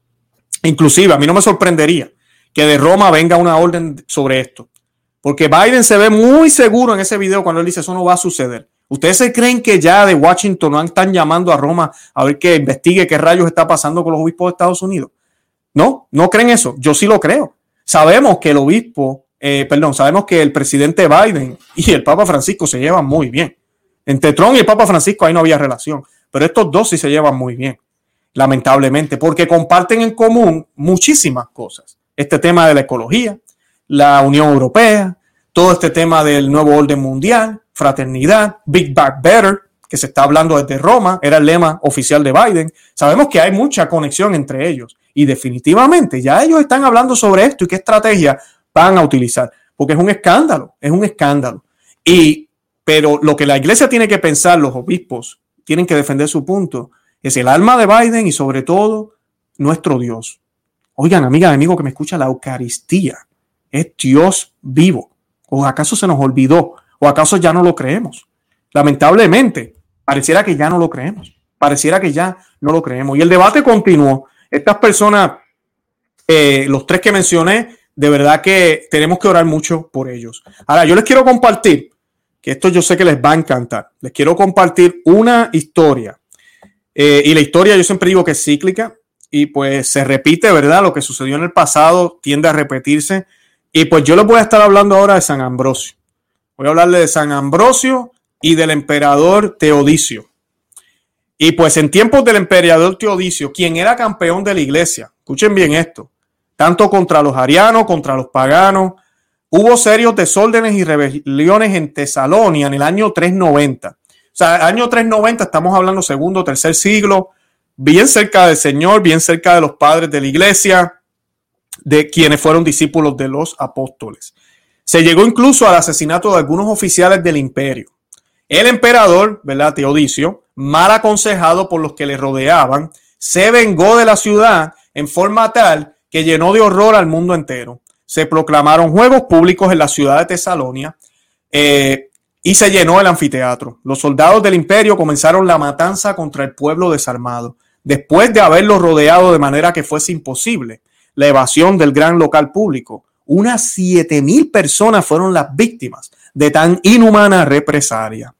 Inclusive, a mí no me sorprendería que de Roma venga una orden sobre esto, porque Biden se ve muy seguro en ese video cuando él dice eso no va a suceder. ¿Ustedes se creen que ya de Washington no están llamando a Roma a ver que investigue qué rayos está pasando con los obispos de Estados Unidos? No, no creen eso. Yo sí lo creo. Sabemos que el obispo, eh, perdón, sabemos que el presidente Biden y el Papa Francisco se llevan muy bien. Entre Trump y el Papa Francisco ahí no había relación, pero estos dos sí se llevan muy bien, lamentablemente, porque comparten en común muchísimas cosas. Este tema de la ecología, la Unión Europea, todo este tema del nuevo orden mundial, fraternidad, Big Back Better, que se está hablando desde Roma, era el lema oficial de Biden. Sabemos que hay mucha conexión entre ellos y definitivamente ya ellos están hablando sobre esto y qué estrategia van a utilizar, porque es un escándalo, es un escándalo. Y pero lo que la iglesia tiene que pensar, los obispos tienen que defender su punto, es el alma de Biden y sobre todo nuestro Dios. Oigan, amiga, amigo que me escucha, la Eucaristía es Dios vivo. ¿O acaso se nos olvidó? ¿O acaso ya no lo creemos? Lamentablemente, pareciera que ya no lo creemos. Pareciera que ya no lo creemos. Y el debate continuó. Estas personas, eh, los tres que mencioné, de verdad que tenemos que orar mucho por ellos. Ahora, yo les quiero compartir, esto yo sé que les va a encantar. Les quiero compartir una historia. Eh, y la historia yo siempre digo que es cíclica y pues se repite, ¿verdad? Lo que sucedió en el pasado tiende a repetirse. Y pues yo les voy a estar hablando ahora de San Ambrosio. Voy a hablarle de San Ambrosio y del emperador Teodicio. Y pues en tiempos del emperador Teodicio, quien era campeón de la iglesia, escuchen bien esto, tanto contra los arianos, contra los paganos, hubo serios desórdenes y rebeliones en Tesalonia en el año 390. O sea, año 390 estamos hablando segundo, tercer siglo, bien cerca del Señor, bien cerca de los padres de la iglesia, de quienes fueron discípulos de los apóstoles. Se llegó incluso al asesinato de algunos oficiales del imperio. El emperador, ¿verdad? Teodicio, mal aconsejado por los que le rodeaban, se vengó de la ciudad en forma tal que llenó de horror al mundo entero. Se proclamaron juegos públicos en la ciudad de Tesalonia eh, y se llenó el anfiteatro. Los soldados del imperio comenzaron la matanza contra el pueblo desarmado, después de haberlo rodeado de manera que fuese imposible la evasión del gran local público unas mil personas fueron las víctimas de tan inhumana represalia.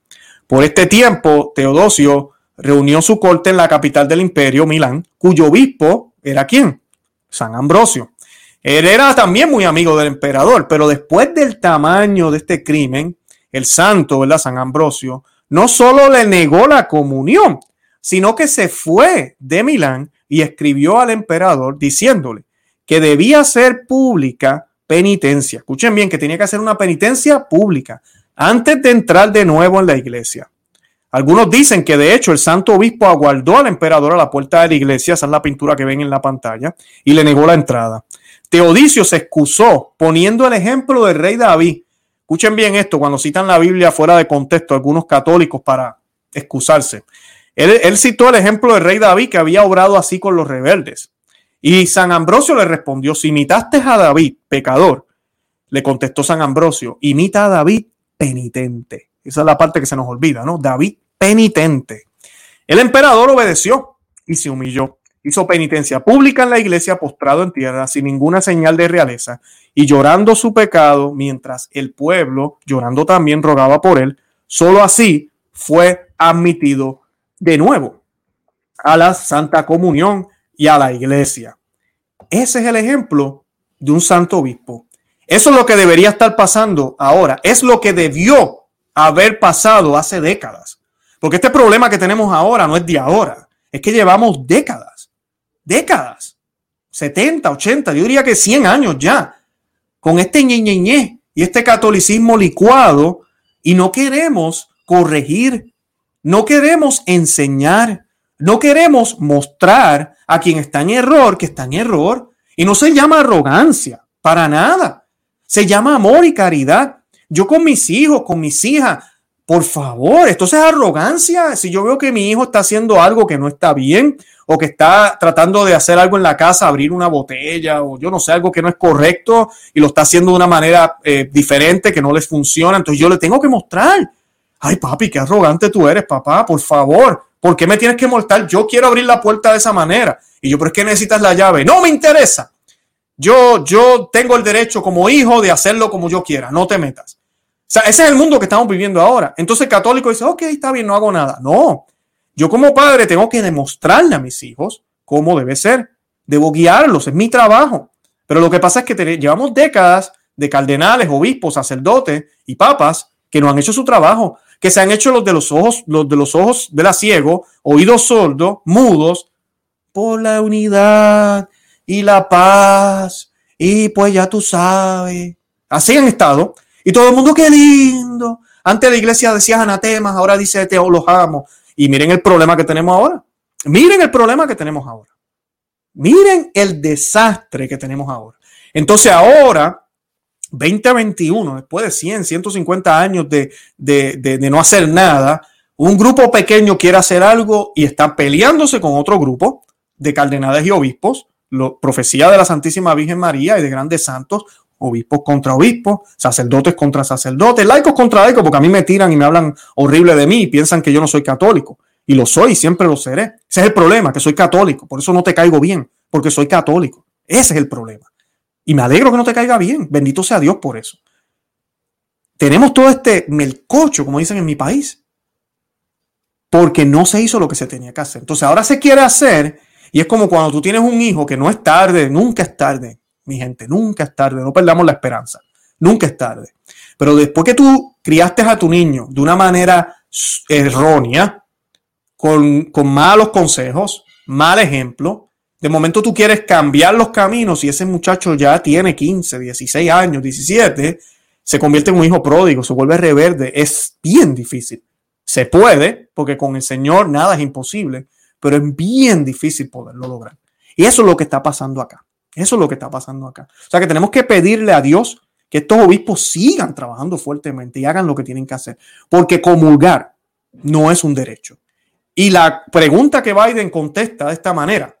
Por este tiempo, Teodosio reunió su corte en la capital del imperio, Milán, cuyo obispo era quién? San Ambrosio. Él era también muy amigo del emperador, pero después del tamaño de este crimen, el santo, ¿verdad? San Ambrosio, no solo le negó la comunión, sino que se fue de Milán y escribió al emperador diciéndole que debía ser pública penitencia. Escuchen bien que tenía que hacer una penitencia pública antes de entrar de nuevo en la iglesia. Algunos dicen que de hecho el santo obispo aguardó al emperador a la puerta de la iglesia, esa es la pintura que ven en la pantalla, y le negó la entrada. Teodicio se excusó poniendo el ejemplo del rey David. Escuchen bien esto, cuando citan la Biblia fuera de contexto, algunos católicos para excusarse. Él, citó el ejemplo del rey David que había obrado así con los rebeldes. Y San Ambrosio le respondió, si imitaste a David, pecador, le contestó San Ambrosio, imita a David penitente. Esa es la parte que se nos olvida, ¿no? David penitente. El emperador obedeció y se humilló. Hizo penitencia pública en la iglesia postrado en tierra sin ninguna señal de realeza y llorando su pecado mientras el pueblo, llorando también, rogaba por él. Solo así fue admitido de nuevo a la Santa Comunión y a la iglesia. Ese es el ejemplo de un santo obispo. Eso es lo que debería estar pasando ahora. Es lo que debió haber pasado hace décadas. Porque este problema que tenemos ahora no es de ahora. Es que llevamos décadas décadas, 70, 80, yo diría que 100 años ya, con este ñeñeñe y este catolicismo licuado y no queremos corregir, no queremos enseñar, no queremos mostrar a quien está en error que está en error. Y no se llama arrogancia, para nada. Se llama amor y caridad. Yo con mis hijos, con mis hijas, por favor, esto es arrogancia. Si yo veo que mi hijo está haciendo algo que no está bien o que está tratando de hacer algo en la casa, abrir una botella o yo no sé, algo que no es correcto y lo está haciendo de una manera eh, diferente que no les funciona, entonces yo le tengo que mostrar. Ay, papi, qué arrogante tú eres, papá, por favor. ¿Por qué me tienes que molestar? Yo quiero abrir la puerta de esa manera. Y yo, pero es que necesitas la llave. No me interesa. Yo, yo tengo el derecho como hijo de hacerlo como yo quiera. No te metas. Sea, ese es el mundo que estamos viviendo ahora. Entonces el católico dice, ok, está bien, no hago nada. No, yo como padre tengo que demostrarle a mis hijos cómo debe ser. Debo guiarlos, es mi trabajo. Pero lo que pasa es que llevamos décadas de cardenales, obispos, sacerdotes y papas que no han hecho su trabajo que se han hecho los de los ojos, los de los ojos de la ciego, oídos sordos, mudos, por la unidad y la paz. Y pues ya tú sabes. Así han estado. Y todo el mundo, qué lindo. Antes la iglesia decía anatemas, ahora dice te los amo. Y miren el problema que tenemos ahora. Miren el problema que tenemos ahora. Miren el desastre que tenemos ahora. Entonces ahora 2021, después de 100, 150 años de, no hacer nada, un grupo pequeño quiere hacer algo y está peleándose con otro grupo de cardenales y obispos, lo, profecía de la Santísima Virgen María y de grandes santos, obispos contra obispos, sacerdotes contra sacerdotes, laicos contra laicos, porque a mí me tiran y me hablan horrible de mí y piensan que yo no soy católico. Y lo soy, siempre lo seré. Ese es el problema, que soy católico. Por eso no te caigo bien, porque soy católico. Ese es el problema. Y me alegro que no te caiga bien. Bendito sea Dios por eso. Tenemos todo este melcocho, como dicen en mi país, porque no se hizo lo que se tenía que hacer. Entonces ahora se quiere hacer y es como cuando tú tienes un hijo que no es tarde, nunca es tarde, mi gente, nunca es tarde, no perdamos la esperanza, nunca es tarde. Pero después que tú criaste a tu niño de una manera errónea, con, con malos consejos, mal ejemplo, de momento tú quieres cambiar los caminos y ese muchacho ya tiene 15, 16 años, 17, se convierte en un hijo pródigo, se vuelve reverde. Es bien difícil. Se puede, porque con el Señor nada es imposible, pero es bien difícil poderlo lograr. Y eso es lo que está pasando acá. Eso es lo que está pasando acá. O sea que tenemos que pedirle a Dios que estos obispos sigan trabajando fuertemente y hagan lo que tienen que hacer, porque comulgar no es un derecho. Y la pregunta que Biden contesta de esta manera,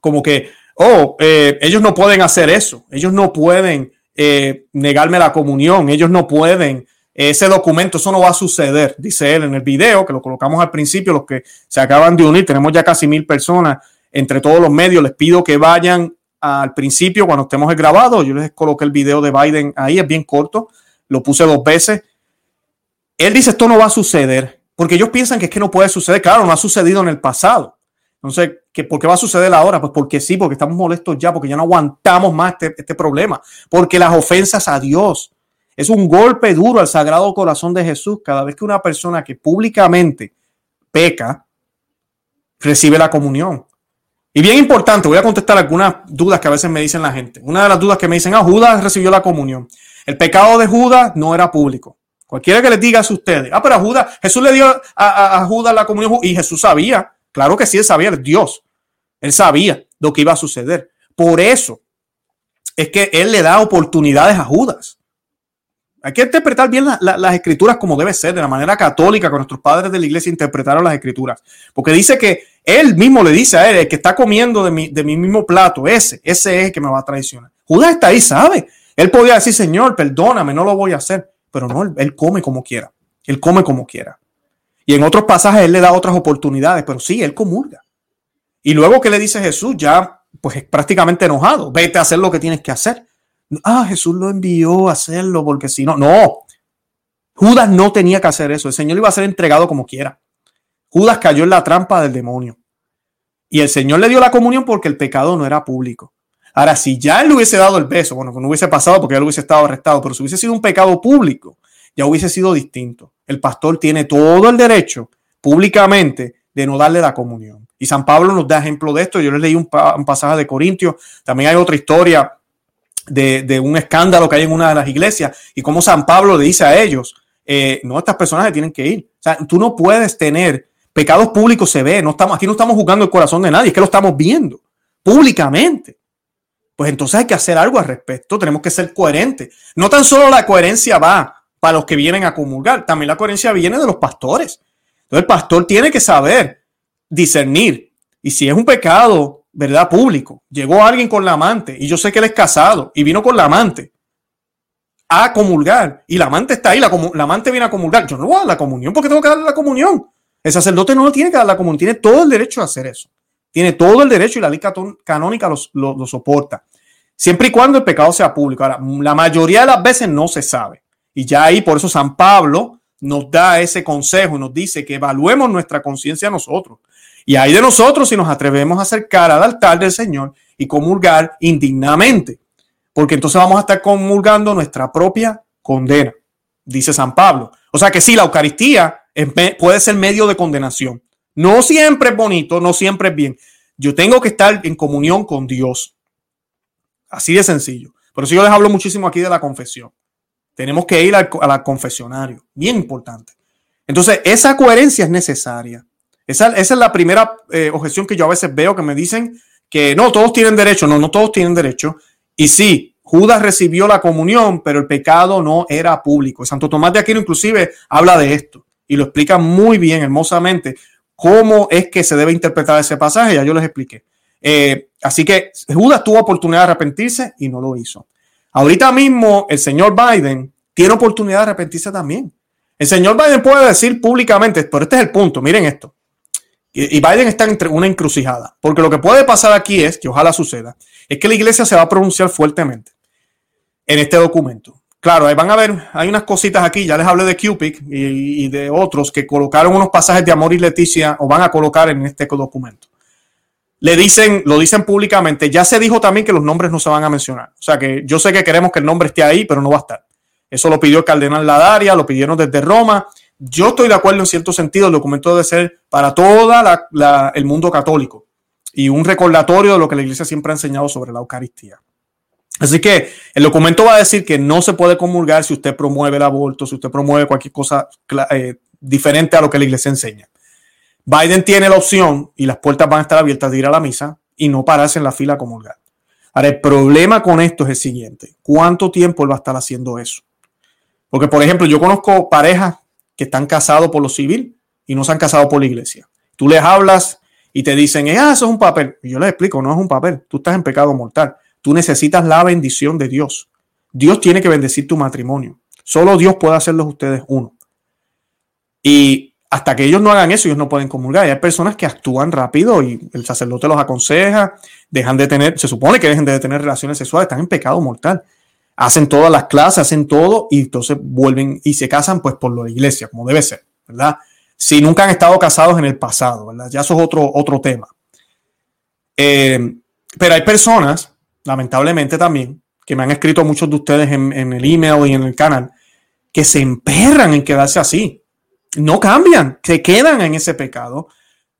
como que, oh, eh, ellos no pueden hacer eso, ellos no pueden eh, negarme la comunión, ellos no pueden, ese documento, eso no va a suceder, dice él en el video, que lo colocamos al principio, los que se acaban de unir, tenemos ya casi mil personas entre todos los medios, les pido que vayan al principio cuando estemos grabado, yo les coloqué el video de Biden ahí, es bien corto, lo puse dos veces. Él dice esto no va a suceder, porque ellos piensan que es que no puede suceder, claro, no ha sucedido en el pasado. Entonces, ¿qué, ¿por qué va a suceder ahora? Pues porque sí, porque estamos molestos ya, porque ya no aguantamos más este, este problema, porque las ofensas a Dios es un golpe duro al sagrado corazón de Jesús cada vez que una persona que públicamente peca recibe la comunión. Y bien importante, voy a contestar algunas dudas que a veces me dicen la gente. Una de las dudas que me dicen, ah, Judas recibió la comunión. El pecado de Judas no era público. Cualquiera que les diga a ustedes, ah, pero a Judas, Jesús le dio a, a Judas la comunión y Jesús sabía Claro que sí, él sabía, Dios. Él sabía lo que iba a suceder. Por eso es que él le da oportunidades a Judas. Hay que interpretar bien las escrituras como debe ser, de la manera católica que nuestros padres de la iglesia interpretaron las escrituras. Porque dice que él mismo le dice a él, el que está comiendo de mi, de mi mismo plato, ese, ese es el que me va a traicionar. Judas está ahí, sabe. Él podía decir, Señor, perdóname, no lo voy a hacer. Pero no, él come como quiera. Él come como quiera. Y en otros pasajes él le da otras oportunidades, pero sí, él comulga. Y luego que le dice Jesús, ya pues es prácticamente enojado, vete a hacer lo que tienes que hacer. Ah, Jesús lo envió a hacerlo porque si no, no. Judas no tenía que hacer eso, el Señor iba a ser entregado como quiera. Judas cayó en la trampa del demonio. Y el Señor le dio la comunión porque el pecado no era público. Ahora, si ya él le hubiese dado el beso, bueno, no hubiese pasado porque él hubiese estado arrestado, pero si hubiese sido un pecado público, ya hubiese sido distinto. El pastor tiene todo el derecho públicamente de no darle la comunión. Y San Pablo nos da ejemplo de esto. Yo les leí un, pasaje de Corintios. También hay otra historia de, un escándalo que hay en una de las iglesias y cómo San Pablo le dice a ellos, eh, no, estas personas tienen que ir. O sea, tú no puedes tener pecados públicos, se ve, aquí no estamos jugando el corazón de nadie, es que lo estamos viendo públicamente. Pues entonces hay que hacer algo al respecto, tenemos que ser coherentes. No tan solo la coherencia va para los que vienen a comulgar, también la coherencia viene de los pastores. Entonces el pastor tiene que saber discernir. Y si es un pecado, ¿verdad? Público, llegó alguien con la amante y yo sé que él es casado y vino con la amante a comulgar y la amante está ahí, la, amante viene a comulgar. Yo no voy a la comunión porque tengo que darle la comunión. El sacerdote no tiene que dar la comunión, tiene todo el derecho a hacer eso. Tiene todo el derecho y la ley canónica lo, soporta. Siempre y cuando el pecado sea público. Ahora, la mayoría de las veces no se sabe. Y ya ahí, por eso San Pablo nos da ese consejo nos dice que evaluemos nuestra conciencia nosotros. Y hay de nosotros si nos atrevemos a acercar al altar del Señor y comulgar indignamente, porque entonces vamos a estar comulgando nuestra propia condena, dice San Pablo. O sea que sí, la Eucaristía puede ser medio de condenación. No siempre es bonito, no siempre es bien. Yo tengo que estar en comunión con Dios. Así de sencillo. Por eso yo les hablo muchísimo aquí de la confesión. Tenemos que ir al, confesionario. Bien importante. Entonces, esa coherencia es necesaria. Esa, es la primera eh, objeción que yo a veces veo que me dicen que no, todos tienen derecho. No, no todos tienen derecho. Y sí, Judas recibió la comunión, pero el pecado no era público. Santo Tomás de Aquino inclusive habla de esto y lo explica muy bien, hermosamente, cómo es que se debe interpretar ese pasaje. Ya yo les expliqué. Eh, así que Judas tuvo oportunidad de arrepentirse y no lo hizo. Ahorita mismo el señor Biden tiene oportunidad de arrepentirse también. El señor Biden puede decir públicamente, pero este es el punto, miren esto. Y Biden está entre una encrucijada, porque lo que puede pasar aquí es, que ojalá suceda, es que la iglesia se va a pronunciar fuertemente en este documento. Claro, ahí van a ver, hay unas cositas aquí, ya les hablé de Cupid y, de otros que colocaron unos pasajes de amor y Leticia o van a colocar en este documento. Le dicen, lo dicen públicamente, ya se dijo también que los nombres no se van a mencionar. O sea que yo sé que queremos que el nombre esté ahí, pero no va a estar. Eso lo pidió el cardenal Ladaria, lo pidieron desde Roma. Yo estoy de acuerdo en cierto sentido, el documento debe ser para todo el mundo católico y un recordatorio de lo que la iglesia siempre ha enseñado sobre la Eucaristía. Así que el documento va a decir que no se puede comulgar si usted promueve el aborto, si usted promueve cualquier cosa eh, diferente a lo que la iglesia enseña. Biden tiene la opción y las puertas van a estar abiertas de ir a la misa y no pararse en la fila a comulgar. Ahora, el problema con esto es el siguiente. ¿Cuánto tiempo él va a estar haciendo eso? Porque, por ejemplo, yo conozco parejas que están casados por lo civil y no se han casado por la iglesia. Tú les hablas y te dicen, ah, eso es un papel. Y yo les explico, no es un papel. Tú estás en pecado mortal. Tú necesitas la bendición de Dios. Dios tiene que bendecir tu matrimonio. Solo Dios puede hacerlos ustedes uno. Y hasta que ellos no hagan eso, ellos no pueden comulgar. Y hay personas que actúan rápido y el sacerdote los aconseja, dejan de tener, se supone que dejen de tener relaciones sexuales, están en pecado mortal. Hacen todas las clases, hacen todo y entonces vuelven y se casan pues por la iglesia, como debe ser, ¿verdad? Si nunca han estado casados en el pasado, ¿verdad? Ya eso es otro, otro tema. Eh, pero hay personas lamentablemente también, que me han escrito muchos de ustedes en, el email y en el canal, que se emperran en quedarse así. No cambian, se quedan en ese pecado,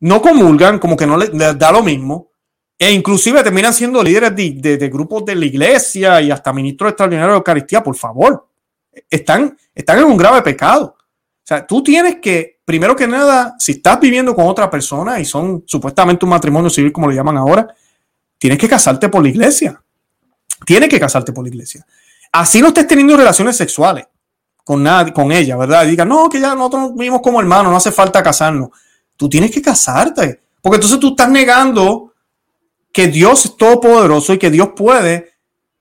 no comulgan, como que no les, da lo mismo, e inclusive terminan siendo líderes de, grupos de la iglesia y hasta ministros extraordinarios de Eucaristía, por favor. Están, están en un grave pecado. O sea, tú tienes que, primero que nada, si estás viviendo con otra persona y son supuestamente un matrimonio civil, como le llaman ahora, tienes que casarte por la iglesia. Tienes que casarte por la iglesia. Así no estés teniendo relaciones sexuales con, con ella, ¿verdad? Diga, no, que ya nosotros vivimos como hermanos, no hace falta casarnos. Tú tienes que casarte, porque entonces tú estás negando que Dios es todopoderoso y que Dios puede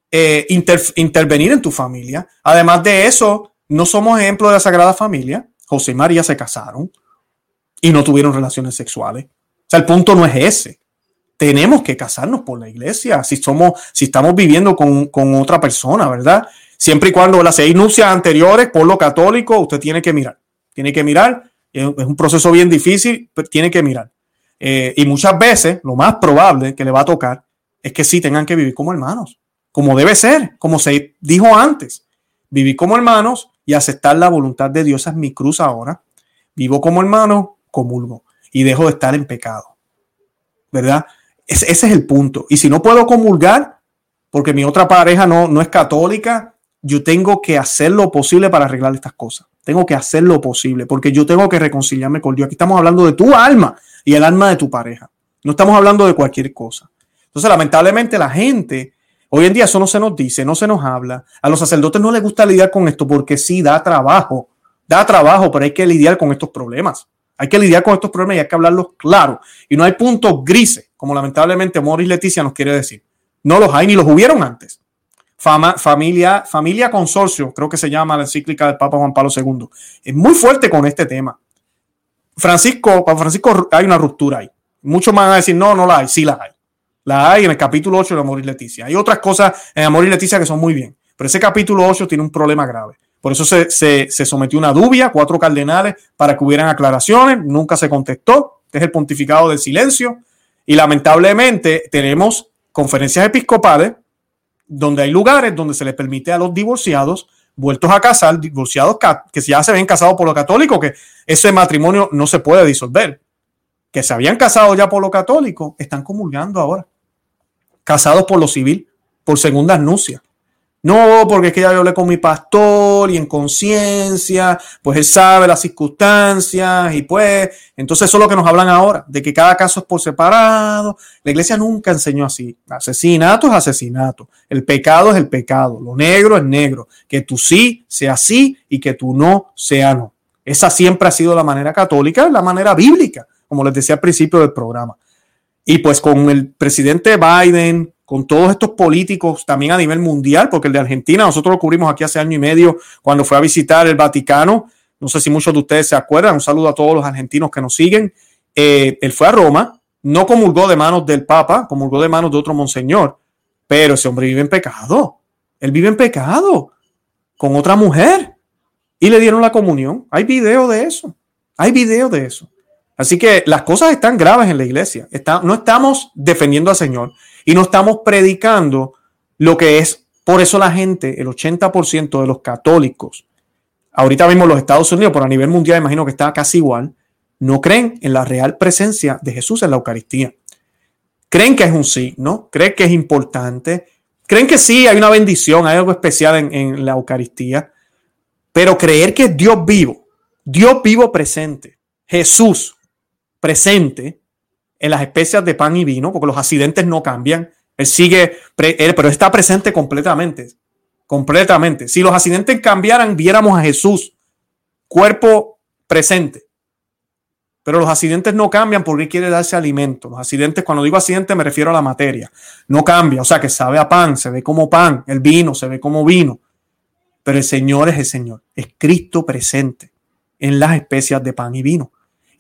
eh, intervenir en tu familia. Además de eso, no somos ejemplo de la Sagrada Familia. José y María se casaron y no tuvieron relaciones sexuales. O sea, el punto no es ese tenemos que casarnos por la iglesia, si somos, si estamos viviendo con, otra persona, ¿verdad? Siempre y cuando las seis nupcias anteriores, por lo católico, usted tiene que mirar, tiene que mirar, es un proceso bien difícil, pero tiene que mirar. Eh, y muchas veces, lo más probable que le va a tocar es que sí tengan que vivir como hermanos, como debe ser, como se dijo antes, vivir como hermanos y aceptar la voluntad de Dios, es mi cruz ahora. Vivo como hermano, comulgo. y dejo de estar en pecado. ¿Verdad? Ese, es el punto. Y si no puedo comulgar, porque mi otra pareja no, no es católica, yo tengo que hacer lo posible para arreglar estas cosas. Tengo que hacer lo posible, porque yo tengo que reconciliarme con Dios. Aquí estamos hablando de tu alma y el alma de tu pareja. No estamos hablando de cualquier cosa. Entonces, lamentablemente, la gente, hoy en día eso no se nos dice, no se nos habla. A los sacerdotes no les gusta lidiar con esto porque sí da trabajo, da trabajo, pero hay que lidiar con estos problemas. Hay que lidiar con estos problemas y hay que hablarlos claro. Y no hay puntos grises, como lamentablemente Morris Leticia nos quiere decir. No los hay ni los hubieron antes. Fama, familia, familia consorcio, creo que se llama la encíclica del Papa Juan Pablo II. Es muy fuerte con este tema. Francisco, para Francisco hay una ruptura ahí. Muchos van a decir, no, no la hay, sí la hay. La hay en el capítulo 8 de Amor y Leticia. Hay otras cosas en Amor y Leticia que son muy bien, pero ese capítulo 8 tiene un problema grave. Por eso se, se, sometió una dubia, cuatro cardenales, para que hubieran aclaraciones. Nunca se contestó. Este es el pontificado del silencio. Y lamentablemente tenemos conferencias episcopales donde hay lugares donde se les permite a los divorciados vueltos a casar, divorciados que ya se ven casados por lo católico, que ese matrimonio no se puede disolver, que se habían casado ya por lo católico, están comulgando ahora, casados por lo civil, por segundas nupcias. No, porque es que ya hablé con mi pastor y en conciencia, pues él sabe las circunstancias y pues, entonces eso es lo que nos hablan ahora, de que cada caso es por separado. La iglesia nunca enseñó así. Asesinato es asesinato. El pecado es el pecado. Lo negro es negro. Que tú sí sea sí y que tú no sea no. Esa siempre ha sido la manera católica, la manera bíblica, como les decía al principio del programa. Y pues con el presidente Biden, con todos estos políticos también a nivel mundial, porque el de Argentina, nosotros lo cubrimos aquí hace año y medio cuando fue a visitar el Vaticano. No sé si muchos de ustedes se acuerdan. Un saludo a todos los argentinos que nos siguen. Eh, él fue a Roma, no comulgó de manos del Papa, comulgó de manos de otro monseñor, pero ese hombre vive en pecado. Él vive en pecado con otra mujer y le dieron la comunión. Hay video de eso. Hay video de eso. Así que las cosas están graves en la iglesia. no estamos defendiendo al Señor y no estamos predicando lo que es. Por eso la gente, el 80% de los católicos, ahorita mismo los Estados Unidos, pero a nivel mundial imagino que está casi igual, no creen en la real presencia de Jesús en la Eucaristía. Creen que es un signo, creen que es importante, creen que sí, hay una bendición, hay algo especial en, en la Eucaristía, pero creer que es Dios vivo, Dios vivo presente, Jesús presente en las especias de pan y vino, porque los accidentes no cambian. Él sigue, pero está presente completamente. Completamente. Si los accidentes cambiaran, viéramos a Jesús, cuerpo presente. Pero los accidentes no cambian porque quiere darse alimento. Los accidentes, cuando digo accidente, me refiero a la materia. No cambia. O sea, que sabe a pan, se ve como pan. El vino se ve como vino. Pero el Señor es el Señor. Es Cristo presente en las especias de pan y vino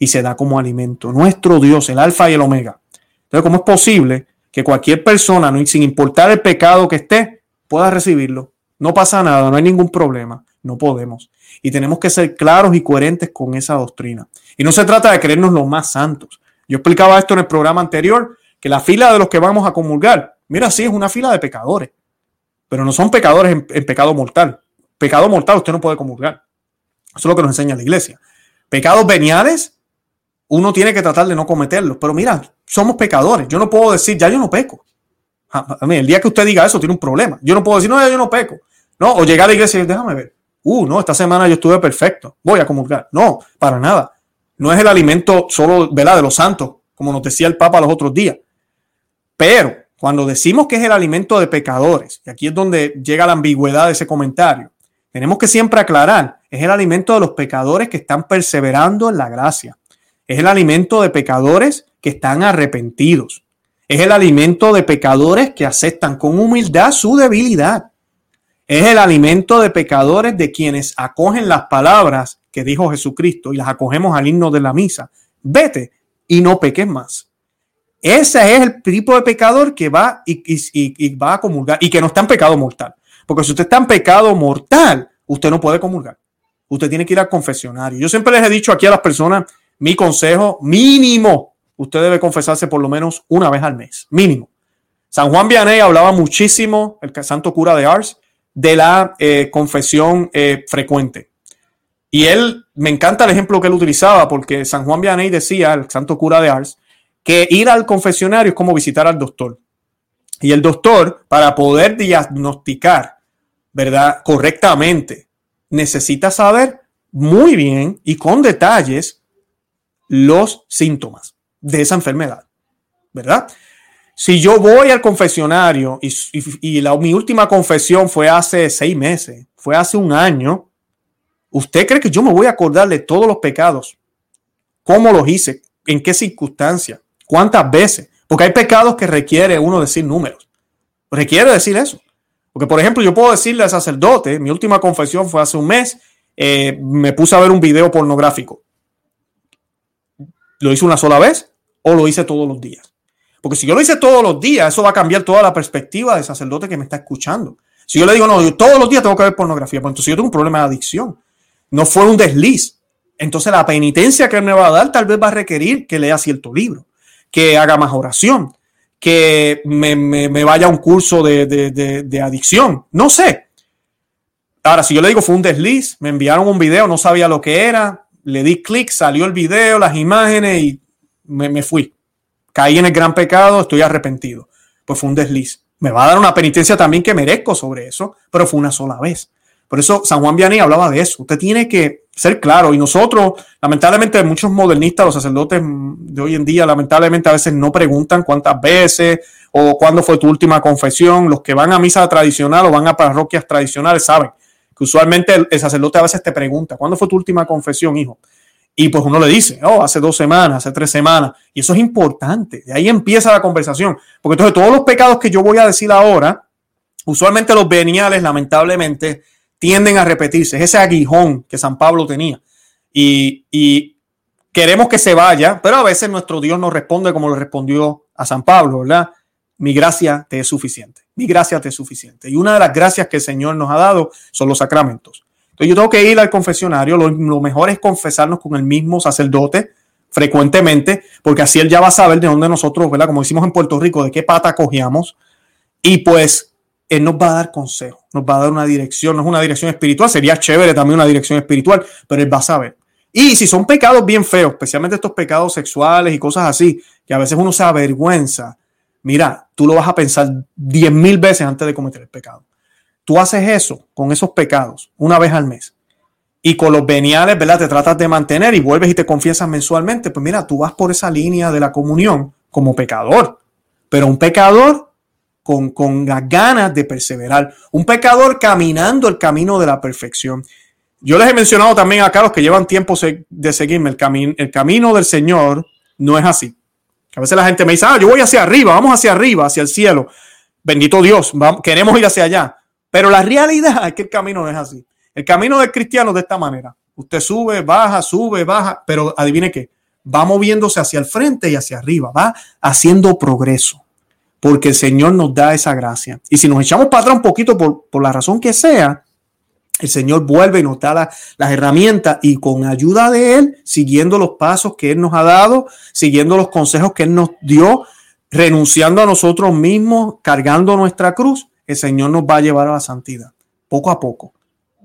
y se da como alimento. Nuestro Dios, el alfa y el omega. Entonces, ¿cómo es posible que cualquier persona, sin importar el pecado que esté, pueda recibirlo? No pasa nada, no hay ningún problema. No podemos. Y tenemos que ser claros y coherentes con esa doctrina. Y no se trata de creernos los más santos. Yo explicaba esto en el programa anterior, que la fila de los que vamos a comulgar, mira, sí, es una fila de pecadores, pero no son pecadores en, en pecado mortal. Pecado mortal usted no puede comulgar. Eso es lo que nos enseña la iglesia. Pecados veniales, uno tiene que tratar de no cometerlos. Pero mira, somos pecadores. Yo no puedo decir, ya yo no peco. El día que usted diga eso, tiene un problema. Yo no puedo decir, no, ya yo no peco. No, o llegar a la iglesia y déjame ver. Uh, no, esta semana yo estuve perfecto. Voy a comulgar. No, para nada. No es el alimento solo, ¿verdad? De los santos, como nos decía el Papa los otros días. Pero cuando decimos que es el alimento de pecadores, y aquí es donde llega la ambigüedad de ese comentario, tenemos que siempre aclarar, es el alimento de los pecadores que están perseverando en la gracia. Es el alimento de pecadores que están arrepentidos. Es el alimento de pecadores que aceptan con humildad su debilidad. Es el alimento de pecadores de quienes acogen las palabras que dijo Jesucristo y las acogemos al himno de la misa. Vete y no peques más. Ese es el tipo de pecador que va y, va a comulgar y que no está en pecado mortal. Porque si usted está en pecado mortal, usted no puede comulgar. Usted tiene que ir al confesionario. Yo siempre les he dicho aquí a las personas mi consejo mínimo, usted debe confesarse por lo menos una vez al mes, mínimo. San Juan Vianney hablaba muchísimo, el santo cura de Ars, de la eh, confesión eh, frecuente. Y él, me encanta el ejemplo que él utilizaba, porque San Juan Vianney decía, el santo cura de Ars, que ir al confesionario es como visitar al doctor. Y el doctor, para poder diagnosticar, ¿verdad? Correctamente, necesita saber muy bien y con detalles los síntomas de esa enfermedad, ¿verdad? Si yo voy al confesionario y, la, mi última confesión fue hace seis meses, fue hace un año, ¿usted cree que yo me voy a acordar de todos los pecados? ¿Cómo los hice? ¿En qué circunstancia? ¿Cuántas veces? Porque hay pecados que requiere uno decir números. Requiere decir eso. Porque, por ejemplo, yo puedo decirle al sacerdote, mi última confesión fue hace un mes, eh, me puse a ver un video pornográfico. ¿Lo hice una sola vez o lo hice todos los días? Porque si yo lo hice todos los días, eso va a cambiar toda la perspectiva del sacerdote que me está escuchando. Si yo le digo, no, yo todos los días tengo que ver pornografía, pues entonces yo tengo un problema de adicción. No fue un desliz. Entonces la penitencia que él me va a dar tal vez va a requerir que lea cierto libro, que haga más oración, que me, vaya a un curso de, de adicción. No sé. Ahora, si yo le digo fue un desliz, me enviaron un video, no sabía lo que era, le di clic, salió el video, las imágenes y me, fui. Caí en el gran pecado, estoy arrepentido. Pues fue un desliz. Me va a dar una penitencia también que merezco sobre eso, pero fue una sola vez. Por eso San Juan Vianney hablaba de eso. Usted tiene que ser claro. Y nosotros, lamentablemente, muchos modernistas, los sacerdotes de hoy en día, lamentablemente a veces no preguntan cuántas veces o cuándo fue tu última confesión. Los que van a misa tradicional o van a parroquias tradicionales saben usualmente el, sacerdote a veces te pregunta, ¿cuándo fue tu última confesión, hijo? Y pues uno le dice, oh, hace dos semanas, hace tres semanas. Y eso es importante. De ahí empieza la conversación. Porque entonces todos los pecados que yo voy a decir ahora, usualmente los veniales, lamentablemente, tienden a repetirse. Es ese aguijón que San Pablo tenía. Y, y queremos que se vaya, pero a veces nuestro Dios nos responde como le respondió a San Pablo, ¿verdad? Mi gracia te es suficiente mi gracia te es suficiente. Y una de las gracias que el Señor nos ha dado son los sacramentos. Entonces yo tengo que ir al confesionario, lo, mejor es confesarnos con el mismo sacerdote frecuentemente, porque así él ya va a saber de dónde nosotros, ¿verdad? Como decimos en Puerto Rico, de qué pata cogíamos. Y pues él nos va a dar consejo, nos va a dar una dirección, no es una dirección espiritual, sería chévere también una dirección espiritual, pero él va a saber. Y si son pecados bien feos, especialmente estos pecados sexuales y cosas así, que a veces uno se avergüenza mira, tú lo vas a pensar diez mil veces antes de cometer el pecado. Tú haces eso con esos pecados una vez al mes y con los veniales, ¿verdad? Te tratas de mantener y vuelves y te confiesas mensualmente. Pues mira, tú vas por esa línea de la comunión como pecador, pero un pecador con, con las ganas de perseverar, un pecador caminando el camino de la perfección. Yo les he mencionado también acá los que llevan tiempo de seguirme, el, el camino del Señor no es así. A veces la gente me dice, ah, yo voy hacia arriba, vamos hacia arriba, hacia el cielo. Bendito Dios, queremos ir hacia allá. Pero la realidad es que el camino no es así. El camino del cristiano es de esta manera. Usted sube, baja, sube, baja, pero adivine qué, va moviéndose hacia el frente y hacia arriba, va haciendo progreso, porque el Señor nos da esa gracia. Y si nos echamos para atrás un poquito por, por la razón que sea, el Señor vuelve y nos da las herramientas y con ayuda de Él, siguiendo los pasos que Él nos ha dado, siguiendo los consejos que Él nos dio, renunciando a nosotros mismos, cargando nuestra cruz, el Señor nos va a llevar a la santidad, poco a poco.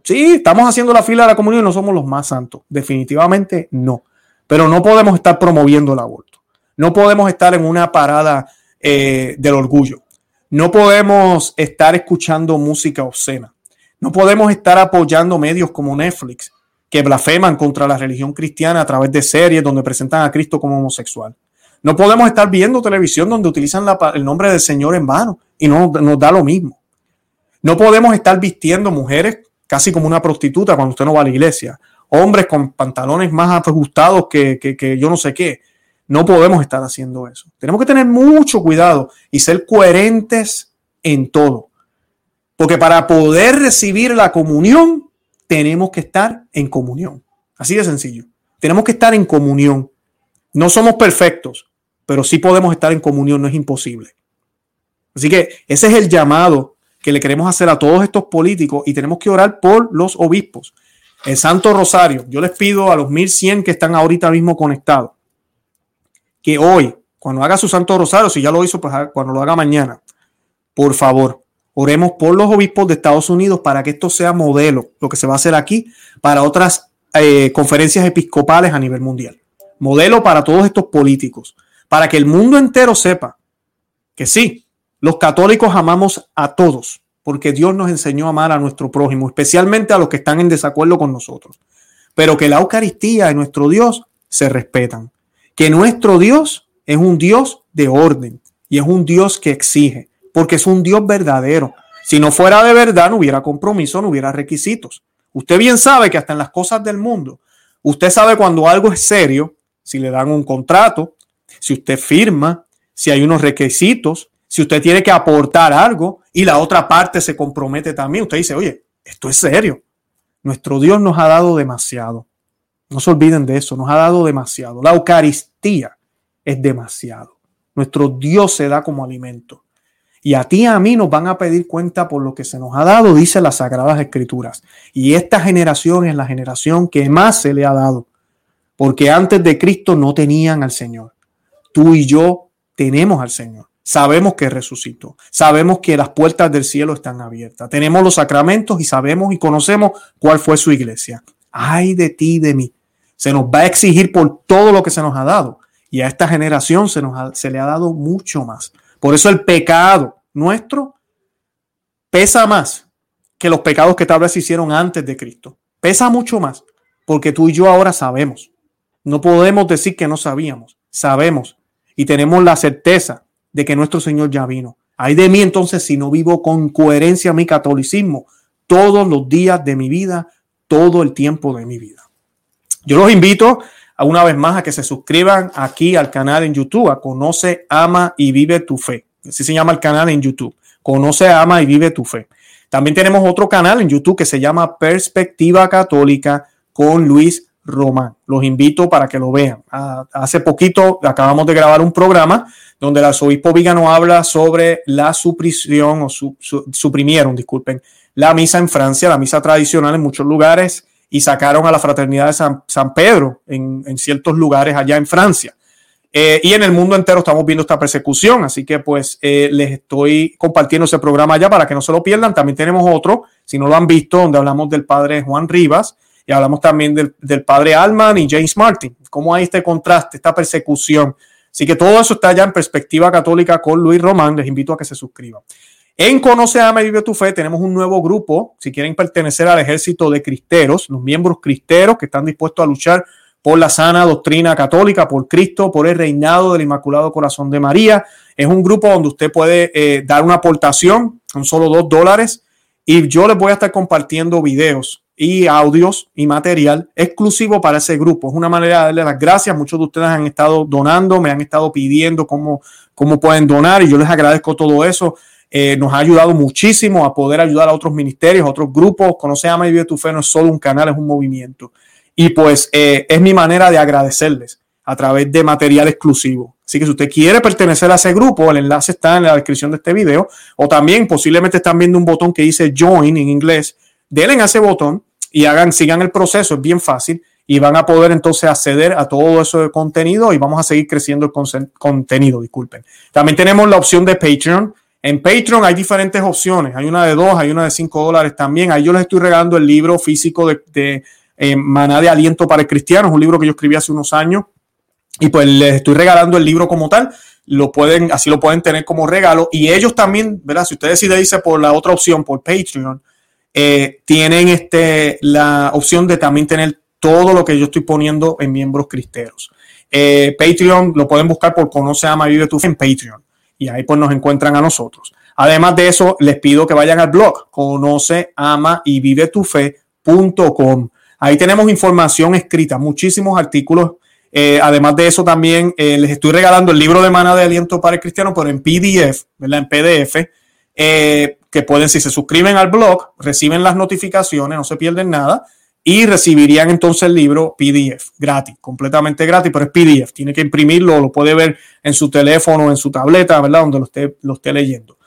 Sí, estamos haciendo la fila de la comunión y no somos los más santos. Definitivamente no. Pero no podemos estar promoviendo el aborto. No podemos estar en una parada eh, del orgullo. No podemos estar escuchando música obscena. No podemos estar apoyando medios como Netflix que blasfeman contra la religión cristiana a través de series donde presentan a Cristo como homosexual. No podemos estar viendo televisión donde utilizan el nombre del Señor en vano y no nos da lo mismo. No podemos estar vistiendo mujeres casi como una prostituta cuando usted no va a la iglesia. Hombres con pantalones más ajustados que, yo no sé qué. No podemos estar haciendo eso. Tenemos que tener mucho cuidado y ser coherentes en todo. Porque para poder recibir la comunión, tenemos que estar en comunión. Así de sencillo. Tenemos que estar en comunión. No somos perfectos, pero sí podemos estar en comunión, no es imposible. Así que ese es el llamado que le queremos hacer a todos estos políticos y tenemos que orar por los obispos. El Santo Rosario, yo les pido a los 1100 que están ahorita mismo conectados, que hoy, cuando haga su Santo Rosario, si ya lo hizo, pues cuando lo haga mañana, por favor, Oremos por los obispos de Estados Unidos para que esto sea modelo, lo que se va a hacer aquí, para otras eh, conferencias episcopales a nivel mundial. Modelo para todos estos políticos, para que el mundo entero sepa que sí, los católicos amamos a todos, porque Dios nos enseñó a amar a nuestro prójimo, especialmente a los que están en desacuerdo con nosotros. Pero que la Eucaristía y nuestro Dios se respetan. Que nuestro Dios es un Dios de orden y es un Dios que exige, porque es un Dios verdadero. Si no fuera de verdad, no hubiera compromiso, no hubiera requisitos. Usted bien sabe que hasta en las cosas del mundo, usted sabe cuando algo es serio, si le dan un contrato, si usted firma, si hay unos requisitos, si usted tiene que aportar algo y la otra parte se compromete también, usted dice, oye, esto es serio. Nuestro Dios nos ha dado demasiado. No se olviden de eso, nos ha dado demasiado. La Eucaristía es demasiado. Nuestro Dios se da como alimento. Y a ti y a mí nos van a pedir cuenta por lo que se nos ha dado, dice las Sagradas Escrituras. Y esta generación es la generación que más se le ha dado. Porque antes de Cristo no tenían al Señor. Tú y yo tenemos al Señor. Sabemos que resucitó. Sabemos que las puertas del cielo están abiertas. Tenemos los sacramentos y sabemos y conocemos cuál fue su iglesia. Ay de ti y de mí. Se nos va a exigir por todo lo que se nos ha dado. Y a esta generación se, nos se le ha dado mucho más. Por eso el pecado nuestro pesa más que los pecados que tal vez se hicieron antes de Cristo. Pesa mucho más porque tú y yo ahora sabemos. No podemos decir que no sabíamos. Sabemos y tenemos la certeza de que nuestro Señor ya vino. Hay de mí entonces si no vivo con coherencia mi catolicismo todos los días de mi vida, todo el tiempo de mi vida. Yo los invito a una vez más a que se suscriban aquí al canal en YouTube, a Conoce, Ama y Vive tu Fe. Así se llama el canal en YouTube. Conoce, Ama y Vive tu Fe. También tenemos otro canal en YouTube que se llama Perspectiva Católica con Luis Román. Los invito para que lo vean. Ah, hace poquito acabamos de grabar un programa donde el arzobispo Vigano habla sobre la supresión o suprimieron, disculpen, la misa en Francia, la misa tradicional en muchos lugares y sacaron a la fraternidad de San, Pedro en, ciertos lugares allá en Francia. Eh, y en el mundo entero estamos viendo esta persecución, así que pues eh, les estoy compartiendo ese programa allá para que no se lo pierdan. También tenemos otro, si no lo han visto, donde hablamos del padre Juan Rivas, y hablamos también del, padre Alman y James Martin, cómo hay este contraste, esta persecución. Así que todo eso está ya en perspectiva católica con Luis Román. Les invito a que se suscriban. En Conoce, Ama y Vive tu Fe tenemos un nuevo grupo. Si quieren pertenecer al ejército de cristeros, los miembros cristeros que están dispuestos a luchar por la sana doctrina católica, por Cristo, por el reinado del Inmaculado Corazón de María. Es un grupo donde usted puede eh, dar una aportación con solo dos dólares y yo les voy a estar compartiendo videos y audios y material exclusivo para ese grupo. Es una manera de darle las gracias. Muchos de ustedes han estado donando, me han estado pidiendo cómo, cómo pueden donar y yo les agradezco todo eso. Eh, nos ha ayudado muchísimo a poder ayudar a otros ministerios, a otros grupos. Conoce Ama y Vive tu Fe no es solo un canal, es un movimiento. Y pues eh, es mi manera de agradecerles a través de material exclusivo. Así que si usted quiere pertenecer a ese grupo, el enlace está en la descripción de este video. O también posiblemente están viendo un botón que dice Join en inglés. Denle a ese botón y hagan, sigan el proceso, es bien fácil y van a poder entonces acceder a todo eso de contenido y vamos a seguir creciendo el contenido, disculpen. También tenemos la opción de Patreon. En Patreon hay diferentes opciones, hay una de dos, hay una de cinco dólares también. Ahí yo les estoy regalando el libro físico de, de eh, Maná de Aliento para el Cristiano, es un libro que yo escribí hace unos años y pues les estoy regalando el libro como tal. Lo pueden, así lo pueden tener como regalo. Y ellos también, ¿verdad? Si usted decide irse por la otra opción, por Patreon, eh, tienen este, la opción de también tener todo lo que yo estoy poniendo en miembros cristeros. Eh, Patreon lo pueden buscar por Conoce, Ama, Vive tu Fe en Patreon y ahí pues nos encuentran a nosotros. Además de eso, les pido que vayan al blog conoce, ama y vive tu fe.com. Ahí tenemos información escrita, muchísimos artículos. Eh, además de eso, también les estoy regalando el libro de Mana de Aliento para el Cristiano, pero en PDF, ¿verdad? En PDF que pueden, si se suscriben al blog, reciben las notificaciones, no se pierden nada y recibirían entonces el libro PDF, gratis, completamente gratis, pero es PDF, tiene que imprimirlo, lo puede ver en su teléfono, en su tableta, ¿verdad? Donde lo esté, lo esté leyendo.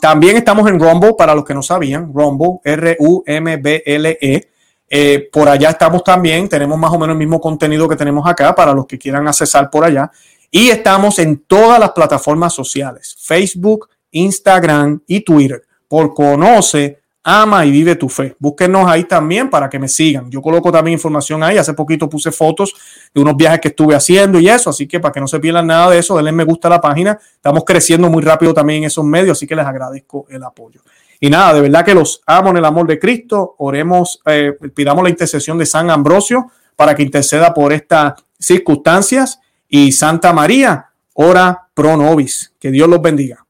también estamos en Rumble, para los que no sabían, Rumble, R-U-M-B-L-E. Eh, por allá estamos también, tenemos más o menos el mismo contenido que tenemos acá para los que quieran accesar por allá. Y estamos en todas las plataformas sociales, Facebook, Instagram y Twitter por Conoce, ama y vive tu fe. Búsquenos ahí también para que me sigan. Yo coloco también información ahí. Hace poquito puse fotos de unos viajes que estuve haciendo y eso, así que para que no se pierdan nada de eso, denle me gusta a la página. Estamos creciendo muy rápido también en esos medios, así que les agradezco el apoyo. Y nada, de verdad que los amo en el amor de Cristo. Oremos, eh, pidamos la intercesión de San Ambrosio para que interceda por estas circunstancias. Y Santa María, ora pro nobis. Que Dios los bendiga.